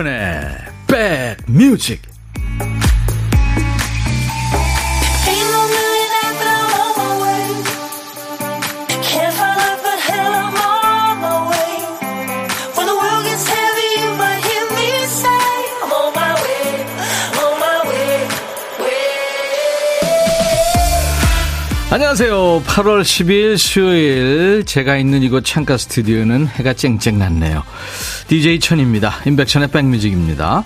임백천의 백뮤직 안녕하세요. 8월 10일 수요일 제가 있는 이곳 창가 스튜디오는 해가 쨍쨍 났네요. DJ 천입니다. 임백천의 백뮤직입니다.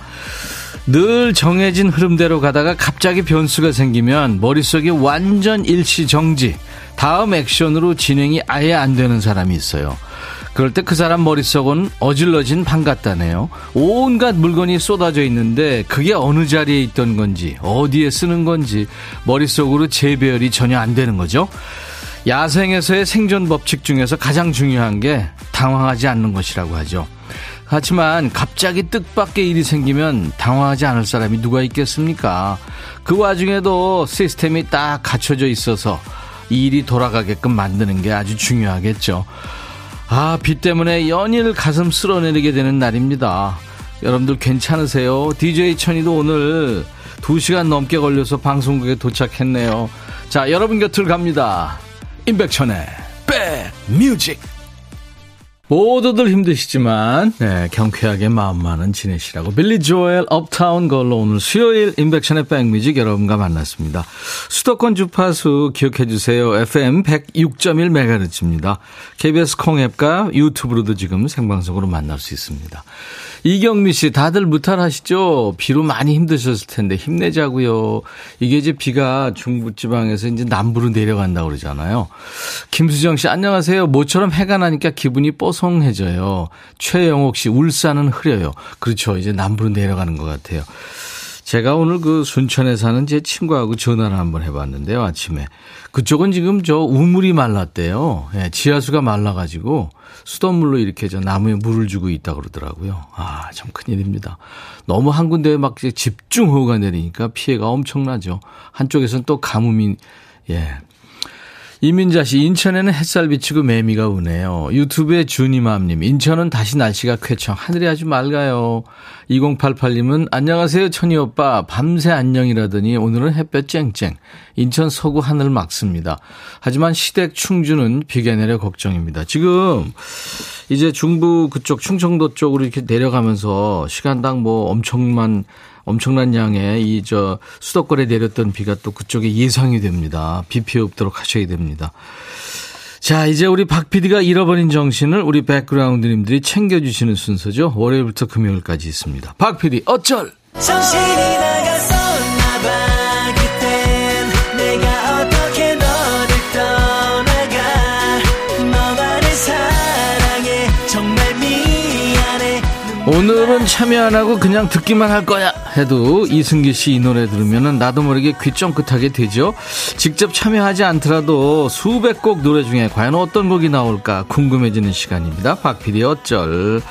늘 정해진 흐름대로 가다가 갑자기 변수가 생기면 머릿속에 완전 일시 정지, 다음 액션으로 진행이 아예 안 되는 사람이 있어요. 그럴 때 그 사람 머릿속은 어질러진 방 같다네요. 온갖 물건이 쏟아져 있는데 그게 어느 자리에 있던 건지, 어디에 쓰는 건지 머릿속으로 재배열이 전혀 안 되는 거죠. 야생에서의 생존 법칙 중에서 가장 중요한 게 당황하지 않는 것이라고 하죠. 하지만 갑자기 뜻밖의 일이 생기면 당황하지 않을 사람이 누가 있겠습니까? 그 와중에도 시스템이 딱 갖춰져 있어서 이 일이 돌아가게끔 만드는 게 아주 중요하겠죠. 아, 비 때문에 연일 가슴 쓸어내리게 되는 날입니다. 여러분들 괜찮으세요? DJ 천이도 오늘 2시간 넘게 걸려서 방송국에 도착했네요. 자, 여러분 곁을 갑니다. 임백천의 백뮤직 모두들 힘드시지만 네, 경쾌하게 마음만은 지내시라고 빌리 조엘 업타운 걸로 오늘 수요일 인백션의 백뮤직 여러분과 만났습니다. 수도권 주파수 기억해 주세요. FM 106.1MHz입니다. KBS 콩앱과 유튜브로도 지금 생방송으로 만날 수 있습니다. 이경미 씨, 다들 무탈하시죠? 비로 많이 힘드셨을 텐데 힘내자고요. 이게 이제 비가 중부지방에서 이제 남부로 내려간다고 그러잖아요. 김수정 씨, 안녕하세요. 모처럼 해가 나니까 기분이 뽀송해져요. 최영옥 씨, 울산은 흐려요. 그렇죠. 이제 남부로 내려가는 것 같아요. 제가 오늘 그 순천에 사는 제 친구하고 전화를 한번 해봤는데요, 아침에. 그쪽은 지금 저 우물이 말랐대요. 예, 지하수가 말라가지고 수돗물로 이렇게 저 나무에 물을 주고 있다 그러더라고요. 아, 참 큰일입니다. 너무 한 군데에 막 집중호우가 내리니까 피해가 엄청나죠. 한쪽에서는 또 가뭄이, 예, 이민자 씨, 인천에는 햇살 비치고 매미가 우네요. 유튜브에 주니맘님, 인천은 다시 날씨가 쾌청, 하늘이 아주 맑아요. 2088님은, 안녕하세요, 천희 오빠. 밤새 안녕이라더니 오늘은 햇볕 쨍쨍. 인천 서구 하늘 막습니다. 하지만 시댁 충주는 비가 내려 걱정입니다. 지금, 이제 중부 그쪽 충청도 쪽으로 이렇게 내려가면서 시간당 뭐 엄청난 엄청난 양의 이 저 수도권에 내렸던 비가 또 그쪽에 예상이 됩니다. 비 피해 없도록 하셔야 됩니다. 자, 이제 우리 박 PD가 잃어버린 정신을 우리 백그라운드님들이 챙겨주시는 순서죠. 월요일부터 금요일까지 있습니다. 박 PD, 어쩔! 정신이 나 참여 안 하고 그냥 듣기만 할 거야 해도 이승기 씨 이 노래 들으면 나도 모르게 귀 쫑긋하게 되죠. 직접 참여하지 않더라도 수백 곡 노래 중에 과연 어떤 곡이 나올까 궁금해지는 시간입니다. 박PD 어쩔.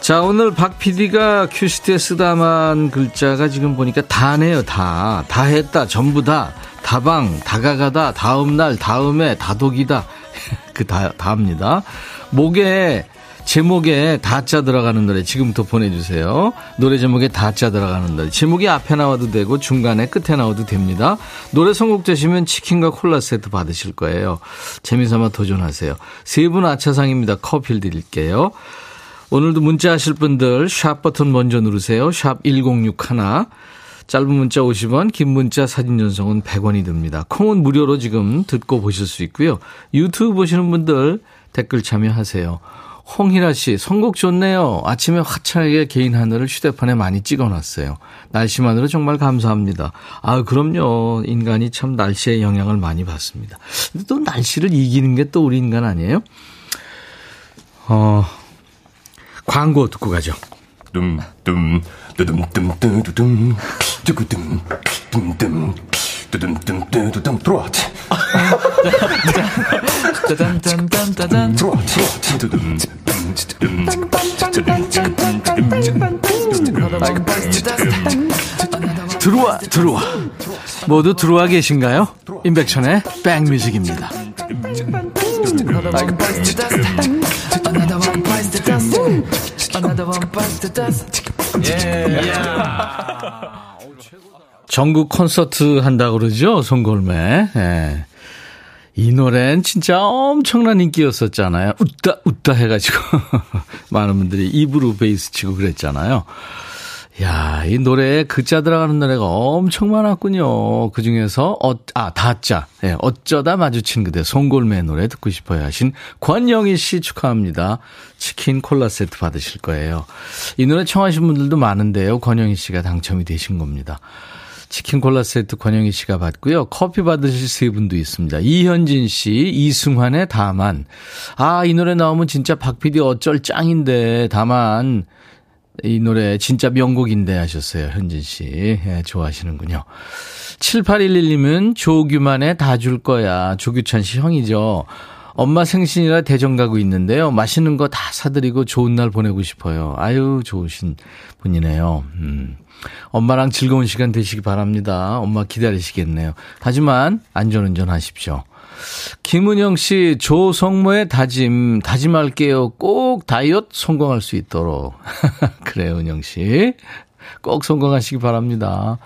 자, 오늘 박 PD가 큐시트에 쓰다만 글자가 지금 보니까 다네요, 다. 다 했다, 전부 다. 다방, 다가가다, 다음날, 다음에, 다독이다. 그 다, 다합니다. 목에 제목에 다자 들어가는 노래 지금부터 보내주세요. 노래 제목에 다자 들어가는 노래. 제목이 앞에 나와도 되고 중간에 끝에 나와도 됩니다. 노래 선곡되시면 치킨과 콜라 세트 받으실 거예요. 재미삼아 도전하세요. 세 분 아차상입니다. 커피를 드릴게요. 오늘도 문자 하실 분들 샵 버튼 먼저 누르세요. 샵 1061. 짧은 문자 50원, 긴 문자 사진 전송은 100원이 듭니다. 콩은 무료로 지금 듣고 보실 수 있고요. 유튜브 보시는 분들 댓글 참여하세요. 홍희라 씨, 선곡 좋네요. 아침에 화창하게 개인 하늘을 휴대폰에 많이 찍어놨어요. 날씨만으로 정말 감사합니다. 아, 그럼요. 인간이 참 날씨의 영향을 많이 받습니다. 근데 또 날씨를 이기는 게 또 우리 인간 아니에요? 어, 광고 듣고 가죠. 둠둠 뚜둠뚜둠뚜둠 뚜구둠 둠둠 뚜둠 뚜둠 뚜둠 들어와. 짜잔짠짠짠짠 들어와. 들어와 들어와 모두 들어와 계신가요? 임백천의 백뮤직입니다. 예. 전국 콘서트 한다고 그러죠? 송골매. 예. 이 노래는 진짜 엄청난 인기였었잖아요. 웃다, 웃다 해가지고. 많은 분들이 입으로 베이스 치고 그랬잖아요. 야, 이 노래에 글자 들어가는 노래가 엄청 많았군요. 그 중에서, 어, 아, 다자. 예, 어쩌다 마주친 그대, 송골매 노래 듣고 싶어요 하신 권영희 씨 축하합니다. 치킨 콜라 세트 받으실 거예요. 이 노래 청하신 분들도 많은데요. 권영희 씨가 당첨이 되신 겁니다. 치킨 콜라 세트 권영희 씨가 받고요. 커피 받으실 세 분도 있습니다. 이현진 씨, 이승환의 다만. 아, 이 노래 나오면 진짜 박 PD 어쩔 짱인데, 다만. 이 노래 진짜 명곡인데 하셨어요. 현진 씨. 예, 좋아하시는군요. 7811님은 조규만의 다 줄 거야. 조규찬 씨 형이죠. 엄마 생신이라 대전 가고 있는데요. 맛있는 거 다 사드리고 좋은 날 보내고 싶어요. 아유, 좋으신 분이네요. 음. 엄마랑 즐거운 시간 되시기 바랍니다. 엄마 기다리시겠네요. 하지만 안전운전 하십시오. 김은영 씨, 조성모의 다짐, 다짐할게요. 꼭 다이어트 성공할 수 있도록. 그래요, 은영 씨. 꼭 성공하시기 바랍니다.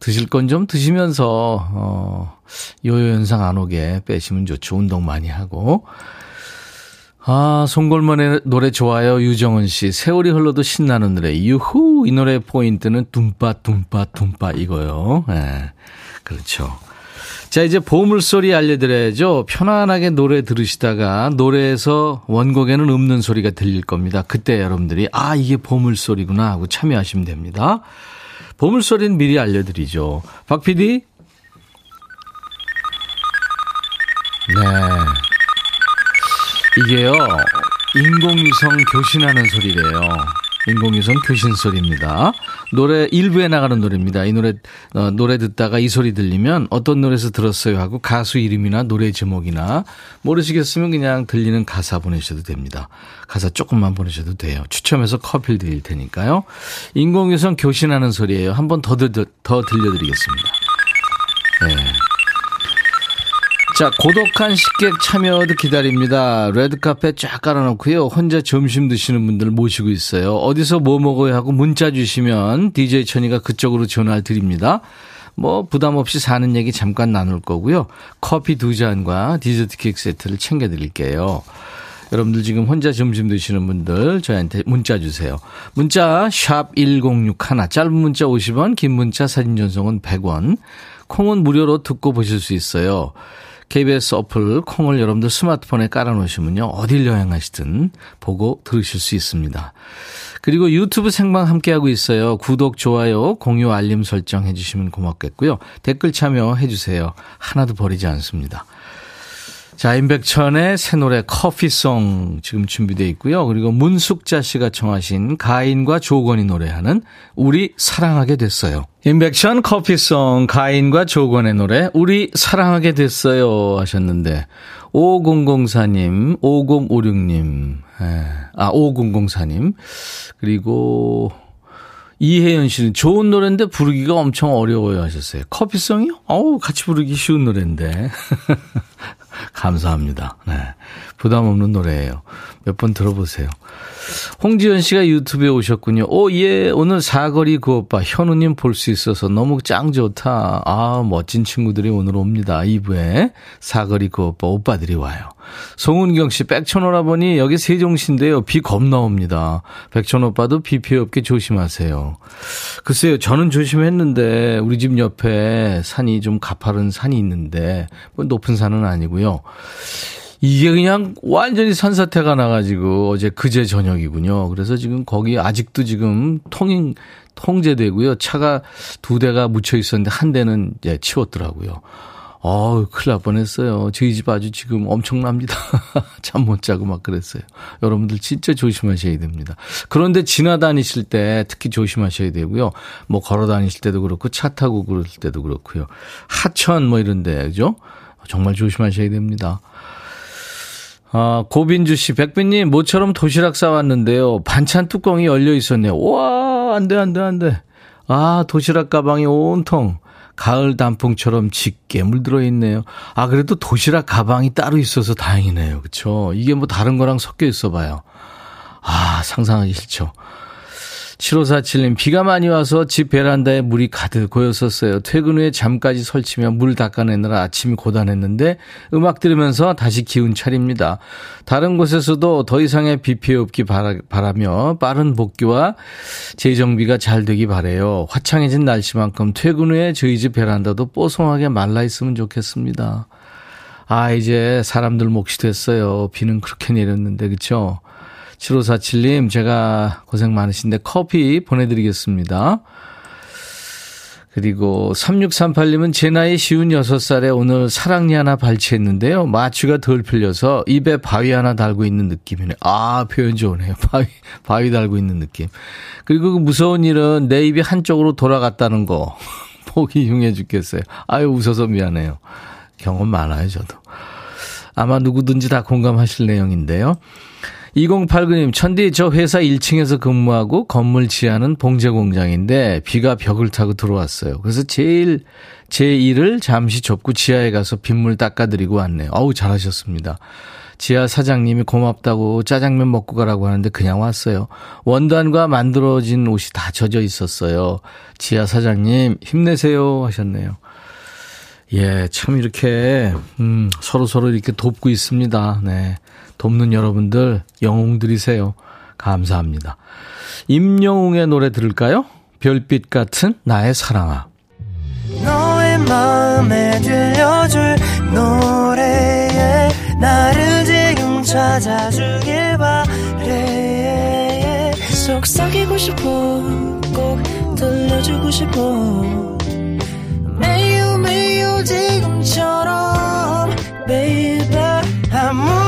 드실 건 좀 드시면서, 어, 요요 현상 안 오게 빼시면 좋죠. 운동 많이 하고. 아, 송골만의 노래 좋아요. 유정은 씨. 세월이 흘러도 신나는 노래. 유후! 이 노래 포인트는 둠빠, 둠빠, 둠빠 이거요. 예. 네, 그렇죠. 자, 이제 보물소리 알려드려야죠. 편안하게 노래 들으시다가 노래에서 원곡에는 없는 소리가 들릴 겁니다. 그때 여러분들이, 아, 이게 보물소리구나 하고 참여하시면 됩니다. 보물소리는 미리 알려드리죠. 박 PD? 네. 이게요, 인공위성 교신하는 소리래요. 인공위성 교신 소리입니다. 노래 일부에 나가는 노래입니다. 이 노래 어, 노래 듣다가 이 소리 들리면 어떤 노래에서 들었어요 하고 가수 이름이나 노래 제목이나 모르시겠으면 그냥 들리는 가사 보내셔도 됩니다. 가사 조금만 보내셔도 돼요. 추첨해서 커피를 드릴 테니까요. 인공위성 교신하는 소리예요. 한 번 더 더 들려드리겠습니다. 네. 자, 고독한 식객 참여도 기다립니다. 레드카페 쫙 깔아놓고요. 혼자 점심 드시는 분들 모시고 있어요. 어디서 뭐 먹어야 하고 문자 주시면 DJ 천이가 그쪽으로 전화를 드립니다. 뭐 부담 없이 사는 얘기 잠깐 나눌 거고요. 커피 두 잔과 디저트 케이크 세트를 챙겨 드릴게요. 여러분들 지금 혼자 점심 드시는 분들 저희한테 문자 주세요. 문자 샵 1061, 짧은 문자 50원, 긴 문자 사진 전송은 100원. 콩은 무료로 듣고 보실 수 있어요. KBS 어플 콩을 여러분들 스마트폰에 깔아놓으시면요. 어딜 여행하시든 보고 들으실 수 있습니다. 그리고 유튜브 생방 함께하고 있어요. 구독, 좋아요, 공유, 알림 설정 해주시면 고맙겠고요. 댓글 참여해 주세요. 하나도 버리지 않습니다. 자, 임백천의 새 노래 커피송 지금 준비되어 있고요. 그리고 문숙자 씨가 청하신 가인과 조건이 노래하는 우리 사랑하게 됐어요. 임백천 커피송 가인과 조건의 노래 우리 사랑하게 됐어요 하셨는데 5004님, 5056님, 예. 아 5004님 그리고 이혜연 씨는 좋은 노래인데 부르기가 엄청 어려워요 하셨어요. 커피송이요? 어우 같이 부르기 쉬운 노래인데 감사합니다. 네. 부담 없는 노래예요. 몇 번 들어보세요. 홍지연 씨가 유튜브에 오셨군요. 오, 예, 오늘 사거리 그 오빠, 현우님 볼 수 있어서 너무 짱 좋다. 아, 멋진 친구들이 오늘 옵니다. 2부에 사거리 그 오빠, 오빠들이 와요. 송은경 씨, 백천오라보니 여기 세종시인데요. 비 겁나 옵니다. 백천 오빠도 비 피해 없게 조심하세요. 글쎄요, 저는 조심했는데, 우리 집 옆에 산이 좀 가파른 산이 있는데, 뭐 높은 산은 아니고요. 이게 그냥 완전히 산사태가 나가지고 어제 그제 저녁이군요. 그래서 지금 거기 아직도 지금 통행, 통제되고요. 차가 두 대가 묻혀 있었는데 한 대는 이제 치웠더라고요. 어우, 큰일 날 뻔했어요. 저희 집 아주 지금 엄청납니다. 잠 못 자고 막 그랬어요. 여러분들 진짜 조심하셔야 됩니다. 그런데 지나다니실 때 특히 조심하셔야 되고요. 뭐 걸어 다니실 때도 그렇고 차 타고 그럴 때도 그렇고요. 하천 뭐 이런데, 그죠? 정말 조심하셔야 됩니다. 아, 고빈주 씨, 백빈님, 모처럼 도시락 싸왔는데요. 반찬 뚜껑이 열려 있었네요. 와, 안 돼, 안 돼, 안 돼. 아, 도시락 가방이 온통 가을 단풍처럼 짙게 물들어 있네요. 아, 그래도 도시락 가방이 따로 있어서 다행이네요. 그쵸? 이게 뭐 다른 거랑 섞여 있어 봐요. 아, 상상하기 싫죠. 7547님, 비가 많이 와서 집 베란다에 물이 가득 고였었어요. 퇴근 후에 잠까지 설치며 물 닦아내느라 아침이 고단했는데 음악 들으면서 다시 기운 차립니다. 다른 곳에서도 더 이상의 비 피해 없기 바라, 며 빠른 복귀와 재정비가 잘 되기 바래요. 화창해진 날씨만큼 퇴근 후에 저희 집 베란다도 뽀송하게 말라 있으면 좋겠습니다. 아, 이제 사람들 몫이 됐어요. 비는 그렇게 내렸는데, 그쵸? 7547님, 제가 고생 많으신데 커피 보내드리겠습니다. 그리고 3638님은 제 나이 쉬운 6살에 오늘 사랑니 하나 발치했는데요. 마취가 덜 풀려서 입에 바위 하나 달고 있는 느낌이네. 아, 표현 좋으네요. 바위, 바위 달고 있는 느낌. 그리고 그 무서운 일은 내 입이 한쪽으로 돌아갔다는 거. 보기 흉해 죽겠어요. 아유, 웃어서 미안해요. 경험 많아요, 저도. 아마 누구든지 다 공감하실 내용인데요. 2089님, 천디, 저 회사 1층에서 근무하고 건물 지하는 봉제 공장인데 비가 벽을 타고 들어왔어요. 그래서 제일 제 일을 잠시 접고 지하에 가서 빗물 닦아드리고 왔네요. 어우, 잘하셨습니다. 지하 사장님이 고맙다고 짜장면 먹고 가라고 하는데 그냥 왔어요. 원단과 만들어진 옷이 다 젖어 있었어요. 지하 사장님, 힘내세요. 하셨네요. 예, 참 이렇게, 음, 서로서로 이렇게 돕고 있습니다. 네. 돕는 여러분들 영웅들이세요. 감사합니다. 임영웅의 노래 들을까요? 별빛 같은 나의 사랑아. 너의 마음에 들려줄 노래에 나를 지금 찾아주길 바래 속삭이고 싶어 꼭 들려주고 싶어 매우 매우 지금처럼 baby 아무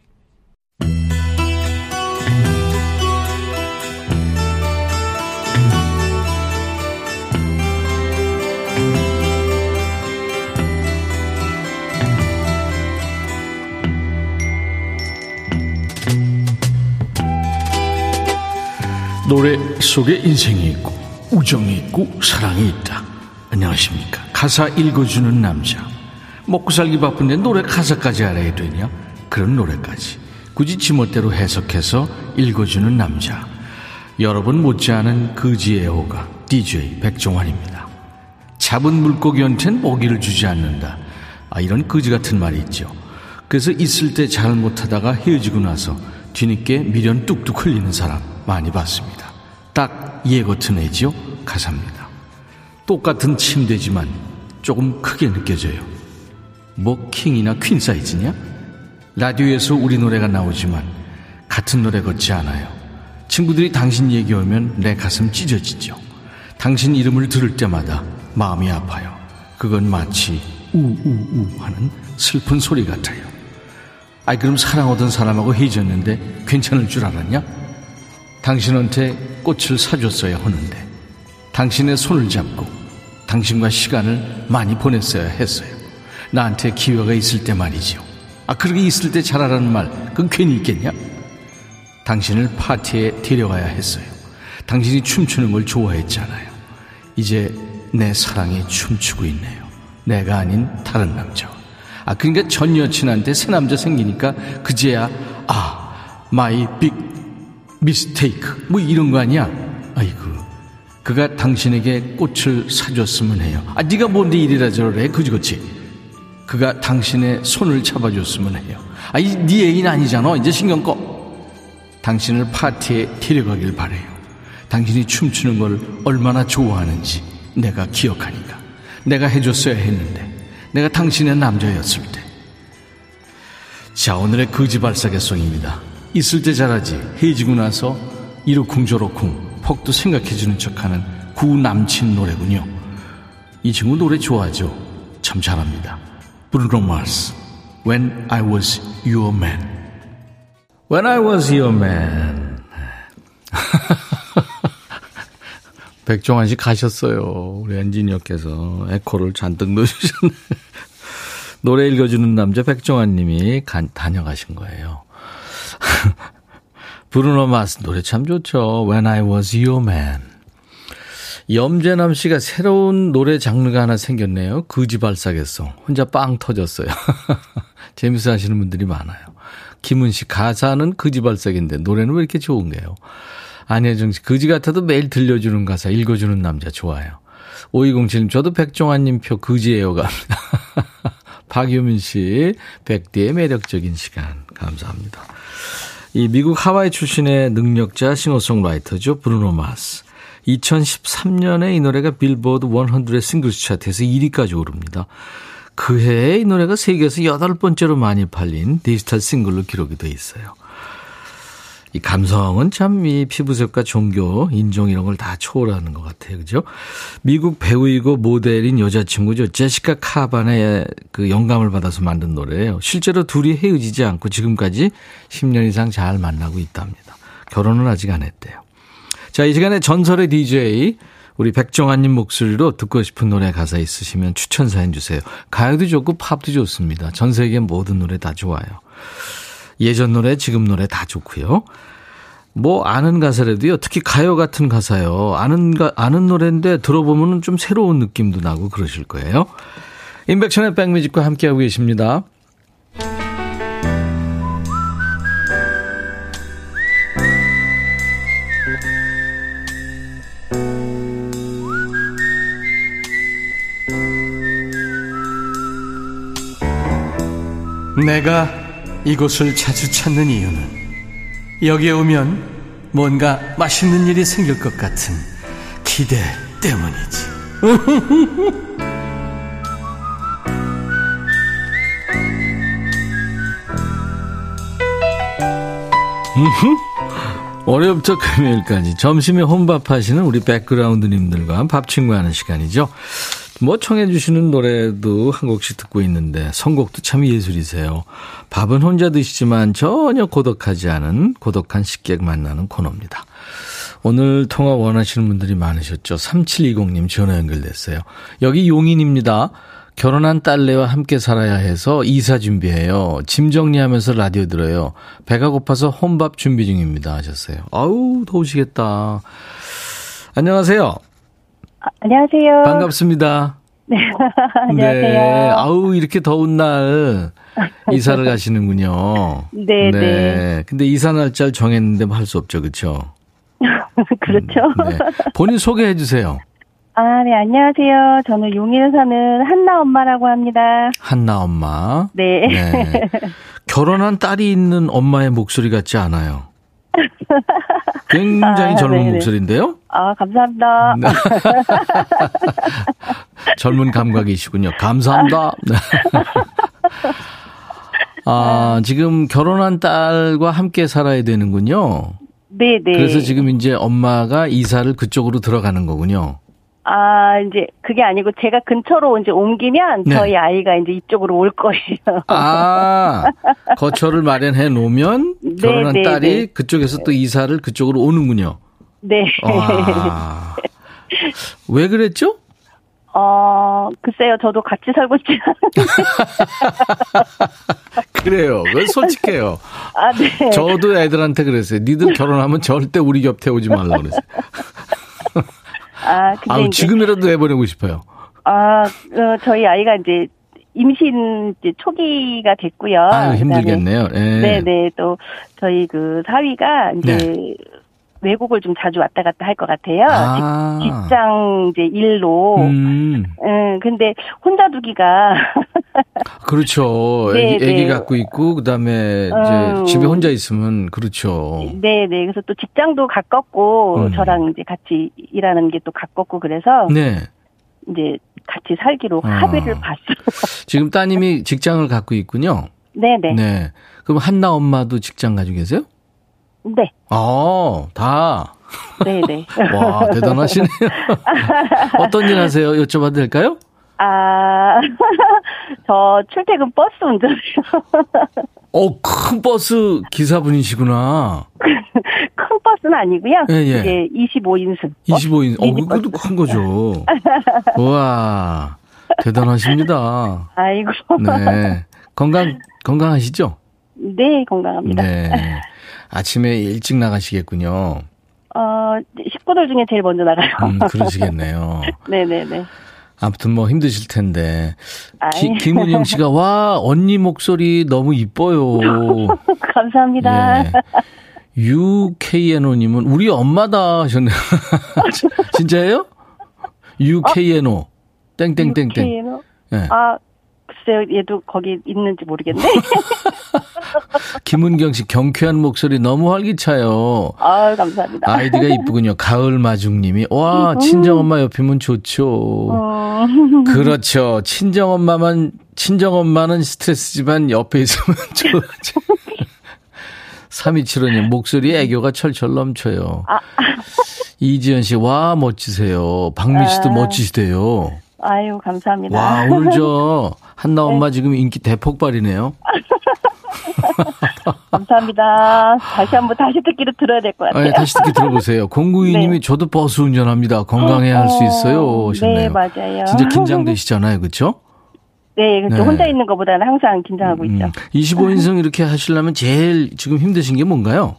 노래 속에 인생이 있고 우정이 있고 사랑이 있다. 안녕하십니까. 가사 읽어주는 남자. 먹고 살기 바쁜데 노래 가사까지 알아야 되냐? 그런 노래까지. 굳이 지멋대로 해석해서 읽어주는 남자. 여러분 못지않은 그지의 호가 DJ 백종환입니다. 잡은 물고기한텐 먹이를 주지 않는다. 아, 이런 거지 같은 말이 있죠. 그래서 있을 때 잘 못하다가 헤어지고 나서 뒤늦게 미련 뚝뚝 흘리는 사람 많이 봤습니다. 딱 예거튼 애지요? 가사입니다. 똑같은 침대지만 조금 크게 느껴져요. 뭐 킹이나 퀸 사이즈냐? 라디오에서 우리 노래가 나오지만 같은 노래 같지 않아요. 친구들이 당신 얘기하면 내 가슴 찢어지죠. 당신 이름을 들을 때마다 마음이 아파요. 그건 마치 우우우 하는 슬픈 소리 같아요. 아이 그럼 사랑하던 사람하고 헤어졌는데 괜찮을 줄 알았냐? 당신한테 꽃을 사줬어야 하는데 당신의 손을 잡고 당신과 시간을 많이 보냈어야 했어요. 나한테 기회가 있을 때 말이죠. 아, 그렇게 있을 때 잘하라는 말, 그건 괜히 있겠냐? 당신을 파티에 데려가야 했어요. 당신이 춤추는 걸 좋아했잖아요. 이제 내 사랑이 춤추고 있네요. 내가 아닌 다른 남자와. 아, 그러니까 전 여친한테 새 남자 생기니까 그제야, 아, my big mistake 뭐 이런 거 아니야? 아이고 그가 당신에게 꽃을 사줬으면 해요. 아 네가 뭔데 이래라 저래 그지 그지 그가 당신의 손을 잡아줬으면 해요. 아 이 네 애인 아니잖아 이제 신경 꺼. 당신을 파티에 데려가길 바래요. 당신이 춤추는 걸 얼마나 좋아하는지 내가 기억하니까 내가 해줬어야 했는데 내가 당신의 남자였을 때. 자 오늘의 거지발사계송입니다. 있을 때 잘하지 헤어지고 나서 이러쿵저러쿵 폭도 생각해주는 척하는 구남친 노래군요. 이 친구 노래 좋아하죠. 참 잘합니다. 브루노 마스 When I Was Your Man When I Was Your Man 백종환 씨 가셨어요. 우리 엔지니어께서 에코를 잔뜩 넣어주셨네. 노래 읽어주는 남자 백종환 님이 다녀가신 거예요. 브루노 마스 노래 참 좋죠. When I was your man. 염재남 씨가 새로운 노래 장르가 하나 생겼네요. 그지발사겠어. 혼자 빵 터졌어요. 재밌어 하시는 분들이 많아요. 김은 씨 가사는 그지발사인데 노래는 왜 이렇게 좋은게요? 안혜정 씨 그지 같아도 매일 들려주는 가사 읽어주는 남자 좋아요. 5207님 저도 백종환님 표 그지예요 갑니다. 박유민 씨 백디의 매력적인 시간 감사합니다. 이 미국 하와이 출신의 능력자 싱어송라이터죠 브루노 마스. 2013년에 이 노래가 빌보드 100의 싱글스 차트에서 1위까지 오릅니다. 그 해에 이 노래가 세계에서 여덟 번째로 많이 팔린 디지털 싱글로 기록이 돼 있어요. 이 감성은 참 이 피부색과 종교, 인종 이런 걸 다 초월하는 것 같아요. 그죠? 미국 배우이고 모델인 여자친구죠. 제시카 카반의 그 영감을 받아서 만든 노래예요. 실제로 둘이 헤어지지 않고 지금까지 10년 이상 잘 만나고 있답니다. 결혼은 아직 안 했대요. 자, 이 시간에 전설의 DJ 우리 백종환님 목소리로 듣고 싶은 노래 가사 있으시면 추천 사연 주세요. 가요도 좋고 팝도 좋습니다. 전 세계 모든 노래 다 좋아요. 예전 노래, 지금 노래 다 좋고요. 뭐 아는 가사라도요. 특히 가요 같은 가사요. 아는 가, 아는 노래인데 들어보면 좀 새로운 느낌도 나고 그러실 거예요. 인백천의 백뮤직과 함께하고 계십니다. 내가 이곳을 자주 찾는 이유는 여기에 오면 뭔가 맛있는 일이 생길 것 같은 기대 때문이지. 월요일부터 금요일까지 점심에 혼밥하시는 우리 백그라운드님들과 밥 친구하는 시간이죠. 뭐 청해주시는 노래도 한 곡씩 듣고 있는데 선곡도 참 예술이세요. 밥은 혼자 드시지만 전혀 고독하지 않은 고독한 식객 만나는 코너입니다. 오늘 통화 원하시는 분들이 많으셨죠. 3720님 전화 연결됐어요. 여기 용인입니다. 결혼한 딸내와 함께 살아야 해서 이사 준비해요. 짐 정리하면서 라디오 들어요. 배가 고파서 혼밥 준비 중입니다. 하셨어요. 아우, 더우시겠다. 안녕하세요. 아, 안녕하세요. 반갑습니다. 네. 안녕하세요. 네. 아우, 이렇게 더운 날 이사를 가시는군요. 네, 네, 네. 근데 이사 날짜를 정했는데 뭐할수 없죠. 그렇죠? 그렇죠. 음, 네. 본인 소개해 주세요. 아, 네, 안녕하세요. 저는 용인에 사는 한나 엄마라고 합니다. 한나 엄마. 네. 네. 결혼한 딸이 있는 엄마의 목소리 같지 않아요. 굉장히 아, 젊은 네네. 목소리인데요. 아, 감사합니다. 네. 젊은 감각이시군요. 감사합니다. 네. 아, 지금 결혼한 딸과 함께 살아야 되는군요. 네, 네. 그래서 지금 이제 엄마가 이사를 그쪽으로 들어가는 거군요. 아, 이제 그게 아니고 제가 근처로 이제 옮기면 네. 저희 아이가 이제 이쪽으로 올 거예요. 아, 거처를 마련해 놓으면 네, 결혼한 네, 딸이 네. 그쪽에서 또 이사를 그쪽으로 오는군요. 네. 와. 왜 그랬죠? 어, 글쎄요. 저도 같이 살고 있지 그래요. 왜 솔직해요. 아, 네. 저도 애들한테 그랬어요. 니들 결혼하면 절대 우리 곁에 오지 말라 그랬어요. 아, 근데 이제 지금이라도 내보내고 싶어요. 아, 어, 저희 아이가 이제 임신 이제 초기가 됐고요. 그다음에 힘들겠네요. 예. 네네 또 저희 그 사위가 이제 네. 외국을 좀 자주 왔다 갔다 할 것 같아요. 아. 직, 직장 이제 일로. 음, 음, 근데 혼자 두기가 그렇죠. 네, 애기, 애기 네. 갖고 있고, 그 다음에 이제 음. 집에 혼자 있으면, 그렇죠. 네 네 그래서 또 직장도 가깝고 음. 저랑 이제 같이 일하는 게 또 가깝고 그래서 네. 이제 같이 살기로 아. 합의를 봤어요. 지금 따님이 직장을 갖고 있군요. 네네 네. 네. 그럼 한나 엄마도 직장 가지고 계세요? 네. 아, 다. 네네. 와, 대단하시네요. 어떤 일 하세요? 여쭤봐도 될까요? 아, 저 출퇴근 버스 운전해요. 어, 큰 버스 기사분이시구나. 큰 버스는 아니고요. 예, 예. 이제 25인승. 25인, 어, 그것도. 큰 거죠. 우와. 대단하십니다. 아이고. 네. 건강, 건강하시죠? 네, 건강합니다. 네. 아침에 일찍 나가시겠군요. 어, 식구들 중에 제일 먼저 나가요. 음, 그러시겠네요. 네네네. 아무튼 뭐 힘드실 텐데. 기. 김은영 씨가, 와, 언니 목소리 너무 이뻐요. 감사합니다. 예. UKNO님은 우리 엄마다 하셨네요. 진짜예요? UKNO. 땡땡땡땡. UKNO? 예. 아, 글쎄요, 얘도 거기 있는지 모르겠네. 김은경 씨 경쾌한 목소리 너무 활기차요. 아 감사합니다. 아이디가 이쁘군요. 가을 마중님이 와 친정엄마 옆이면 좋죠. 음, 그렇죠. 친정엄마만 친정엄마는 스트레스지만 옆에 있으면 좋죠. 3275님 목소리에 애교가 철철 넘쳐요. 이지연 씨 와 멋지세요. 박민 씨도 아. 멋지시대요. 아유, 감사합니다. 와 오늘 저 한나 엄마 지금 인기 대폭발이네요. 감사합니다. 다시 한번 다시 듣기로 들어야 될 것 같아요. 아, 다시 듣기 들어보세요. 092님이 네. 저도 버스 운전합니다. 건강해야 할 수 있어요. 하셨네요. 네, 맞아요. 진짜 긴장되시잖아요. 그렇죠? 네, 그렇죠. 네. 혼자 있는 것보다는 항상 긴장하고 있죠. 25인승 이렇게 하시려면 제일 지금 힘드신 게 뭔가요?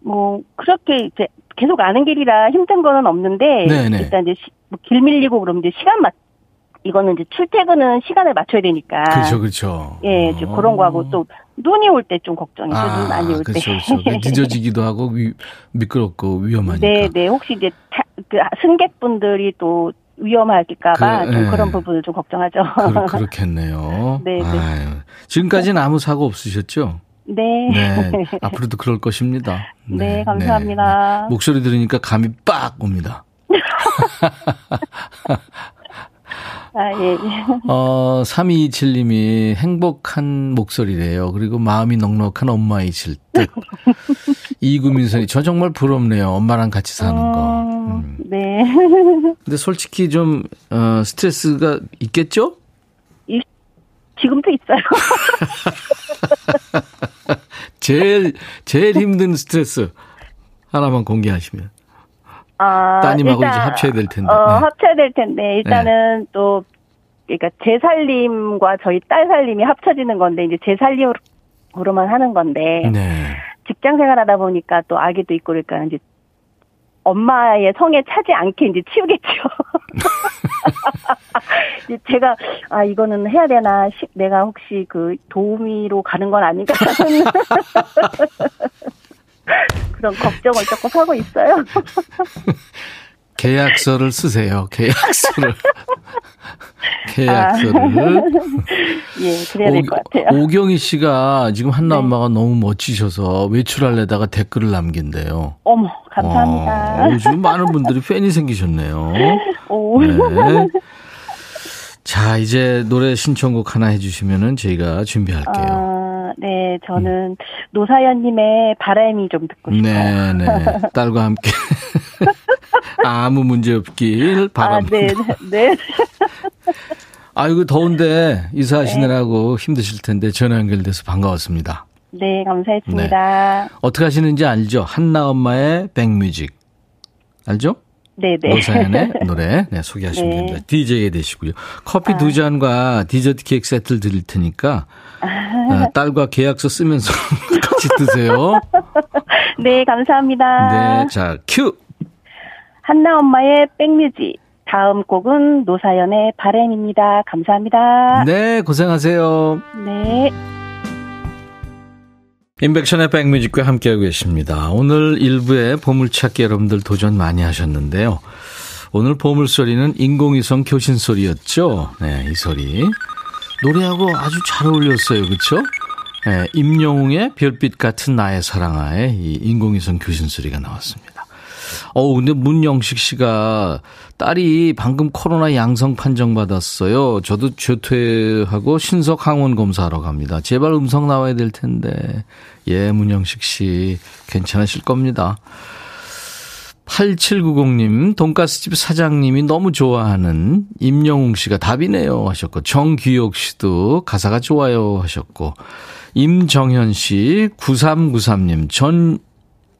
뭐 그렇게 이제 계속 아는 길이라 힘든 거는 없는데 네네. 일단 이제 시- 뭐 길 밀리고 그러면 이제 시간 맞 이거는 이제 출퇴근은 시간을 맞춰야 되니까. 그렇죠, 그렇죠. 예, 이제 어. 그런 거 하고 또 눈이 올 때 좀 걱정이죠. 아, 눈 많이 올 때. 그렇죠, 그렇죠. 늦어지기도 하고 위, 미끄럽고 위험하니까. 네, 네. 혹시 이제 타, 그 승객분들이 또 위험할까봐 그, 좀 예. 그런 부분을 좀 걱정하죠. 그, 그렇겠네요. 네, 네. 아유, 지금까지는 아무 사고 없으셨죠? 네. 네. 앞으로도 그럴 것입니다. 네, 감사합니다. 네. 목소리 들으니까 감이 빡 옵니다. 아, 예, 예. 어, 3227님이 행복한 목소리래요. 그리고 마음이 넉넉한 엄마이실 듯. 이구민선이 저 정말 부럽네요. 엄마랑 같이 사는 거. 음, 음. 네. 근데 솔직히 좀, 어, 스트레스가 있겠죠? 이- 지금도 있어요. 제일, 제일 힘든 스트레스. 하나만 공개하시면. 아, 따님하고 일단, 이제 합쳐야 될 텐데. 어, 네. 합쳐야 될 텐데, 일단은 또, 그러니까 제 살림과 저희 딸 살림이 합쳐지는 건데, 이제 제 살림으로만 하는 건데, 네. 직장 생활하다 보니까 또 아기도 있고 그러니까 이제 엄마의 성에 차지 않게 이제 치우겠죠. 제가 아 이거는 해야 되나 시- 내가 혹시 그 도우미로 가는 건 아닌가 하는 그런 걱정을 조금 하고 있어요. 계약서를 쓰세요. 계약서를. 계약서를. 예, 그래야 될 것 같아요. 오, 오경희 씨가 지금 한나 네. 엄마가 너무 멋지셔서 외출하려다가 댓글을 남긴대요. 어머 감사합니다. 어, 요즘 많은 분들이 팬이 생기셨네요. 오. 네. 자, 이제 노래 신청곡 하나 해주시면은 저희가 준비할게요. 아, 네, 저는 노사연님의 바람이 좀 듣고 싶어요. 네, 네. 딸과 함께. 아무 문제 없길 아, 바랍니다. 네, 네. 아이고, 더운데 이사하시느라고 힘드실 텐데 전화 연결돼서 반가웠습니다. 네, 감사했습니다. 어떻게 하시는지 알죠? 한나 엄마의 백뮤직. 알죠? 네, 네. 노사연의 노래 네, 소개하시면 네. 됩니다. DJ가 되시고요. 커피 두 잔과 디저트 케이크 세트를 드릴 테니까 어, 딸과 계약서 쓰면서 같이 드세요. 네, 감사합니다. 네, 자 큐. 한나 엄마의 백뮤직. 다음 곡은 노사연의 바램입니다. 감사합니다. 네, 고생하세요. 네. 인백션의 백뮤직과 함께하고 계십니다. 오늘 일부에 보물찾기 여러분들 도전 많이 하셨는데요. 오늘 보물소리는 인공위성 교신 소리였죠. 네, 이 소리. 노래하고 아주 잘 어울렸어요. 그렇죠? 네, 임영웅의 별빛 같은 나의 사랑아에 이 인공위성 교신 소리가 나왔습니다. 어 근데 문영식 씨가 딸이 방금 코로나 양성 판정 받았어요. 저도 죄퇴하고 신속 항원 검사하러 갑니다. 제발 음성 나와야 될 텐데. 예, 문영식 씨 괜찮으실 겁니다. 8790님, 돈가스집 사장님이 너무 좋아하는 임영웅 씨가 답이네요 하셨고, 정귀옥 씨도 가사가 좋아요 하셨고, 임정현 씨, 9393님, 전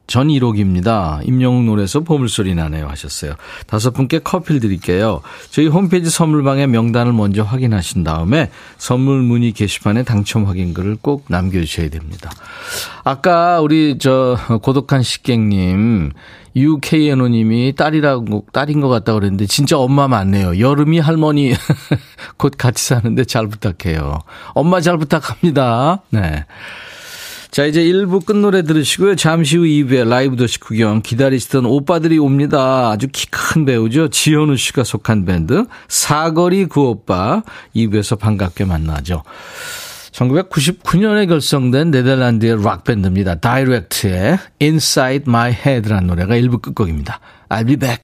전일옥입니다. 임영웅 노래에서 보물소리 나네요 하셨어요. 다섯 분께 커피를 드릴게요. 저희 홈페이지 선물방에 명단을 먼저 확인하신 다음에 선물 문의 게시판에 당첨 확인글을 꼭 남겨주셔야 됩니다. 아까 우리 저 고독한 식객님 UKNO님이 딸이라고, 딸인 것 같다고 그랬는데, 진짜 엄마 맞네요. 여름이 할머니, 곧 같이 사는데 잘 부탁해요. 엄마 잘 부탁합니다. 네. 자, 이제 1부 끝노래 들으시고요. 잠시 후 2부에 라이브 도시 구경 기다리시던 오빠들이 옵니다. 아주 키 큰 배우죠. 지현우 씨가 속한 밴드, 사거리 그 오빠 2부에서 반갑게 만나죠. 1999년에 결성된 네덜란드의 락밴드입니다. 다이렉트의 Inside My Head라는 노래가 일부 끝곡입니다. I'll be back.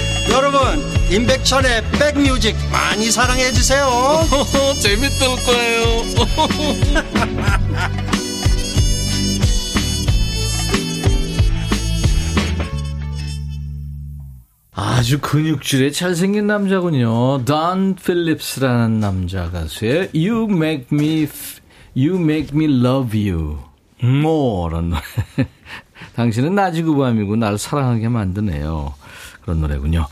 여러분 임백천의 백뮤직 많이 사랑해 주세요 재밌을 거예요 아주 근육질의 잘생긴 남자군요. 던 필립스라는 남자 가수의 You Make Me You Make Me Love You More라는 노래. 당신은 낮이고 밤이고 날 사랑하게 만드네요. 그런 노래군요.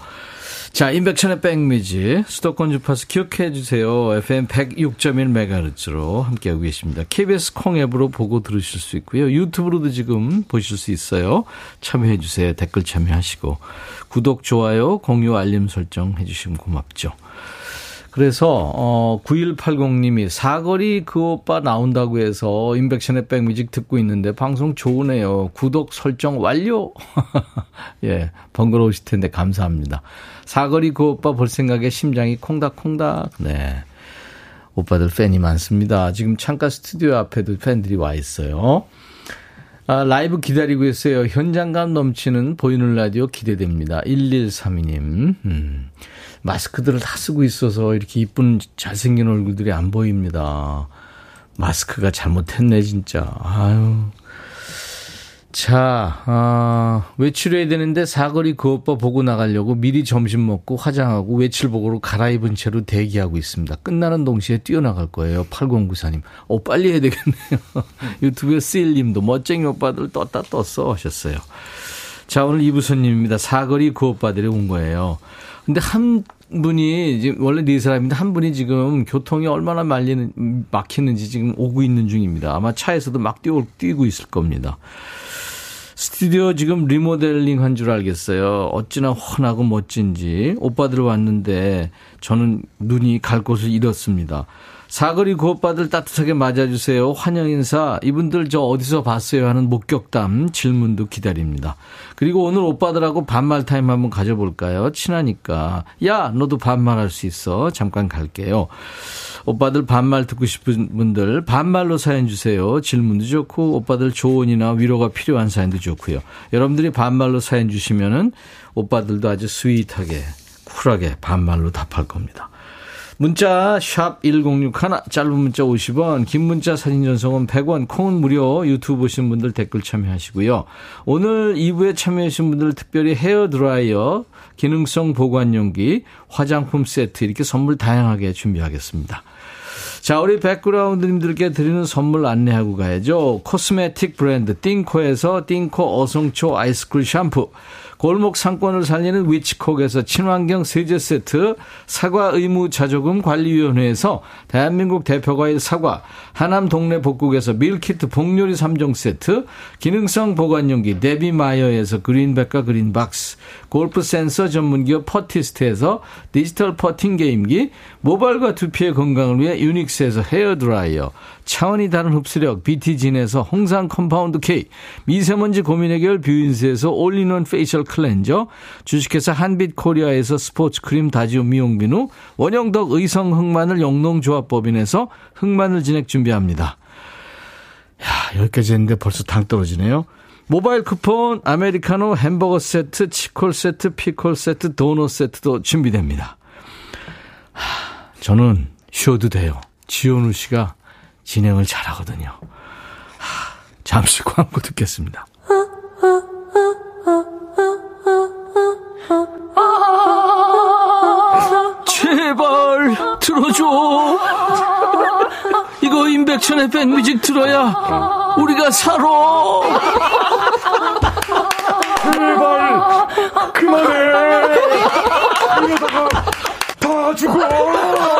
자, 임백천의 백미지 수도권 주파수 기억해 주세요. FM 106.1MHz로 함께하고 계십니다. KBS 콩 앱으로 보고 들으실 수 있고요. 유튜브로도 지금 보실 수 있어요. 참여해 주세요. 댓글 참여하시고 구독, 좋아요, 공유, 알림 설정 해 주시면 고맙죠. 그래서 어 9180님이 사거리 그 오빠 나온다고 해서 인백션의 백뮤직 듣고 있는데 방송 좋으네요. 구독 설정 완료. 예, 번거로우실 텐데 감사합니다. 사거리 그 오빠 볼 생각에 심장이 콩닥콩닥. 네. 오빠들 팬이 많습니다. 지금 창가 스튜디오 앞에도 팬들이 와 있어요. 아, 라이브 기다리고 있어요. 현장감 넘치는 보이는 라디오 기대됩니다. 1132님. 음. 마스크들을 다 쓰고 있어서 이렇게 이쁜 잘생긴 얼굴들이 안 보입니다. 마스크가 잘못했네, 진짜. 아유. 자, 아, 외출해야 되는데 사거리 그 오빠 보고 나가려고 미리 점심 먹고 화장하고 외출복으로 갈아입은 채로 대기하고 있습니다. 끝나는 동시에 뛰어나갈 거예요. 8094님. 어, 빨리 해야 되겠네요. 유튜브에 쓰일님도 멋쟁이 오빠들 떴다 떴어 하셨어요. 자, 오늘 이부 손님입니다. 사거리 그 오빠들이 온 거예요. 근데 한 분이 지금 원래 네 사람인데 한 분이 지금 교통이 얼마나 말리는 막히는지 지금 오고 있는 중입니다. 아마 차에서도 막 뛰고 뛰고 있을 겁니다. 스튜디오 지금 리모델링 한 줄 알겠어요. 어찌나 훤하고 멋진지 오빠들 왔는데 저는 눈이 갈 곳을 잃었습니다. 사거리 그 오빠들 따뜻하게 맞아주세요. 환영 인사. 이분들 저 어디서 봤어요? 하는 목격담 질문도 기다립니다. 그리고 오늘 오빠들하고 반말 타임 한번 가져볼까요? 친하니까. 야, 너도 반말할 수 있어. 잠깐 갈게요. 오빠들 반말 듣고 싶은 분들 반말로 사연 주세요. 질문도 좋고 오빠들 조언이나 위로가 필요한 사연도 좋고요. 여러분들이 반말로 사연 주시면은 오빠들도 아주 sweet하게 쿨하게 반말로 답할 겁니다. 문자 샵 1061, 짧은 문자 50원, 긴 문자 사진 전송은 100원, 콩은 무료, 유튜브 보신 분들 댓글 참여하시고요. 오늘 2부에 참여하신 분들 특별히 헤어드라이어, 기능성 보관용기, 화장품 세트 이렇게 선물 다양하게 준비하겠습니다. 자, 우리 백그라운드님들께 드리는 선물 안내하고 가야죠. 코스메틱 브랜드 띵코에서 띵코 어성초 아이스크림 샴푸. 골목 상권을 살리는 위치콕에서 친환경 세제 세트, 사과 의무 자조금 관리위원회에서 대한민국 대표과일 사과, 하남 동네 복국에서 밀키트 복요리 3종 세트, 기능성 보관용기 데비마이어에서 그린백과 그린박스, 골프 센서 전문기업 퍼티스트에서 디지털 퍼팅 게임기, 모발과 두피의 건강을 위해 유닉스에서 헤어 드라이어, 차원이 다른 흡수력 BT진에서 홍삼 컴파운드 K, 미세먼지 고민 해결 뷰인스에서 all-in-one facial cleanser, 주식회사 한빛 코리아에서 스포츠 크림 다지오 미용비누, 원형덕 의성 흑마늘 영농조합법인에서 흑마늘 진액 준비합니다. 야, 여기까지 했는데 벌써 당 떨어지네요. 모바일 쿠폰, 아메리카노, 햄버거 세트, 치콜 세트, 피콜 세트, 도넛 세트도 준비됩니다. 하, 저는 쉬어도 돼요. 지현우 씨가 진행을 잘하거든요. 하, 잠시 광고 듣겠습니다. 제발 들어줘. 이거 임백천의 백뮤직 들어야 우리가 살아. 제발 그만해. 이러다가 다 죽어.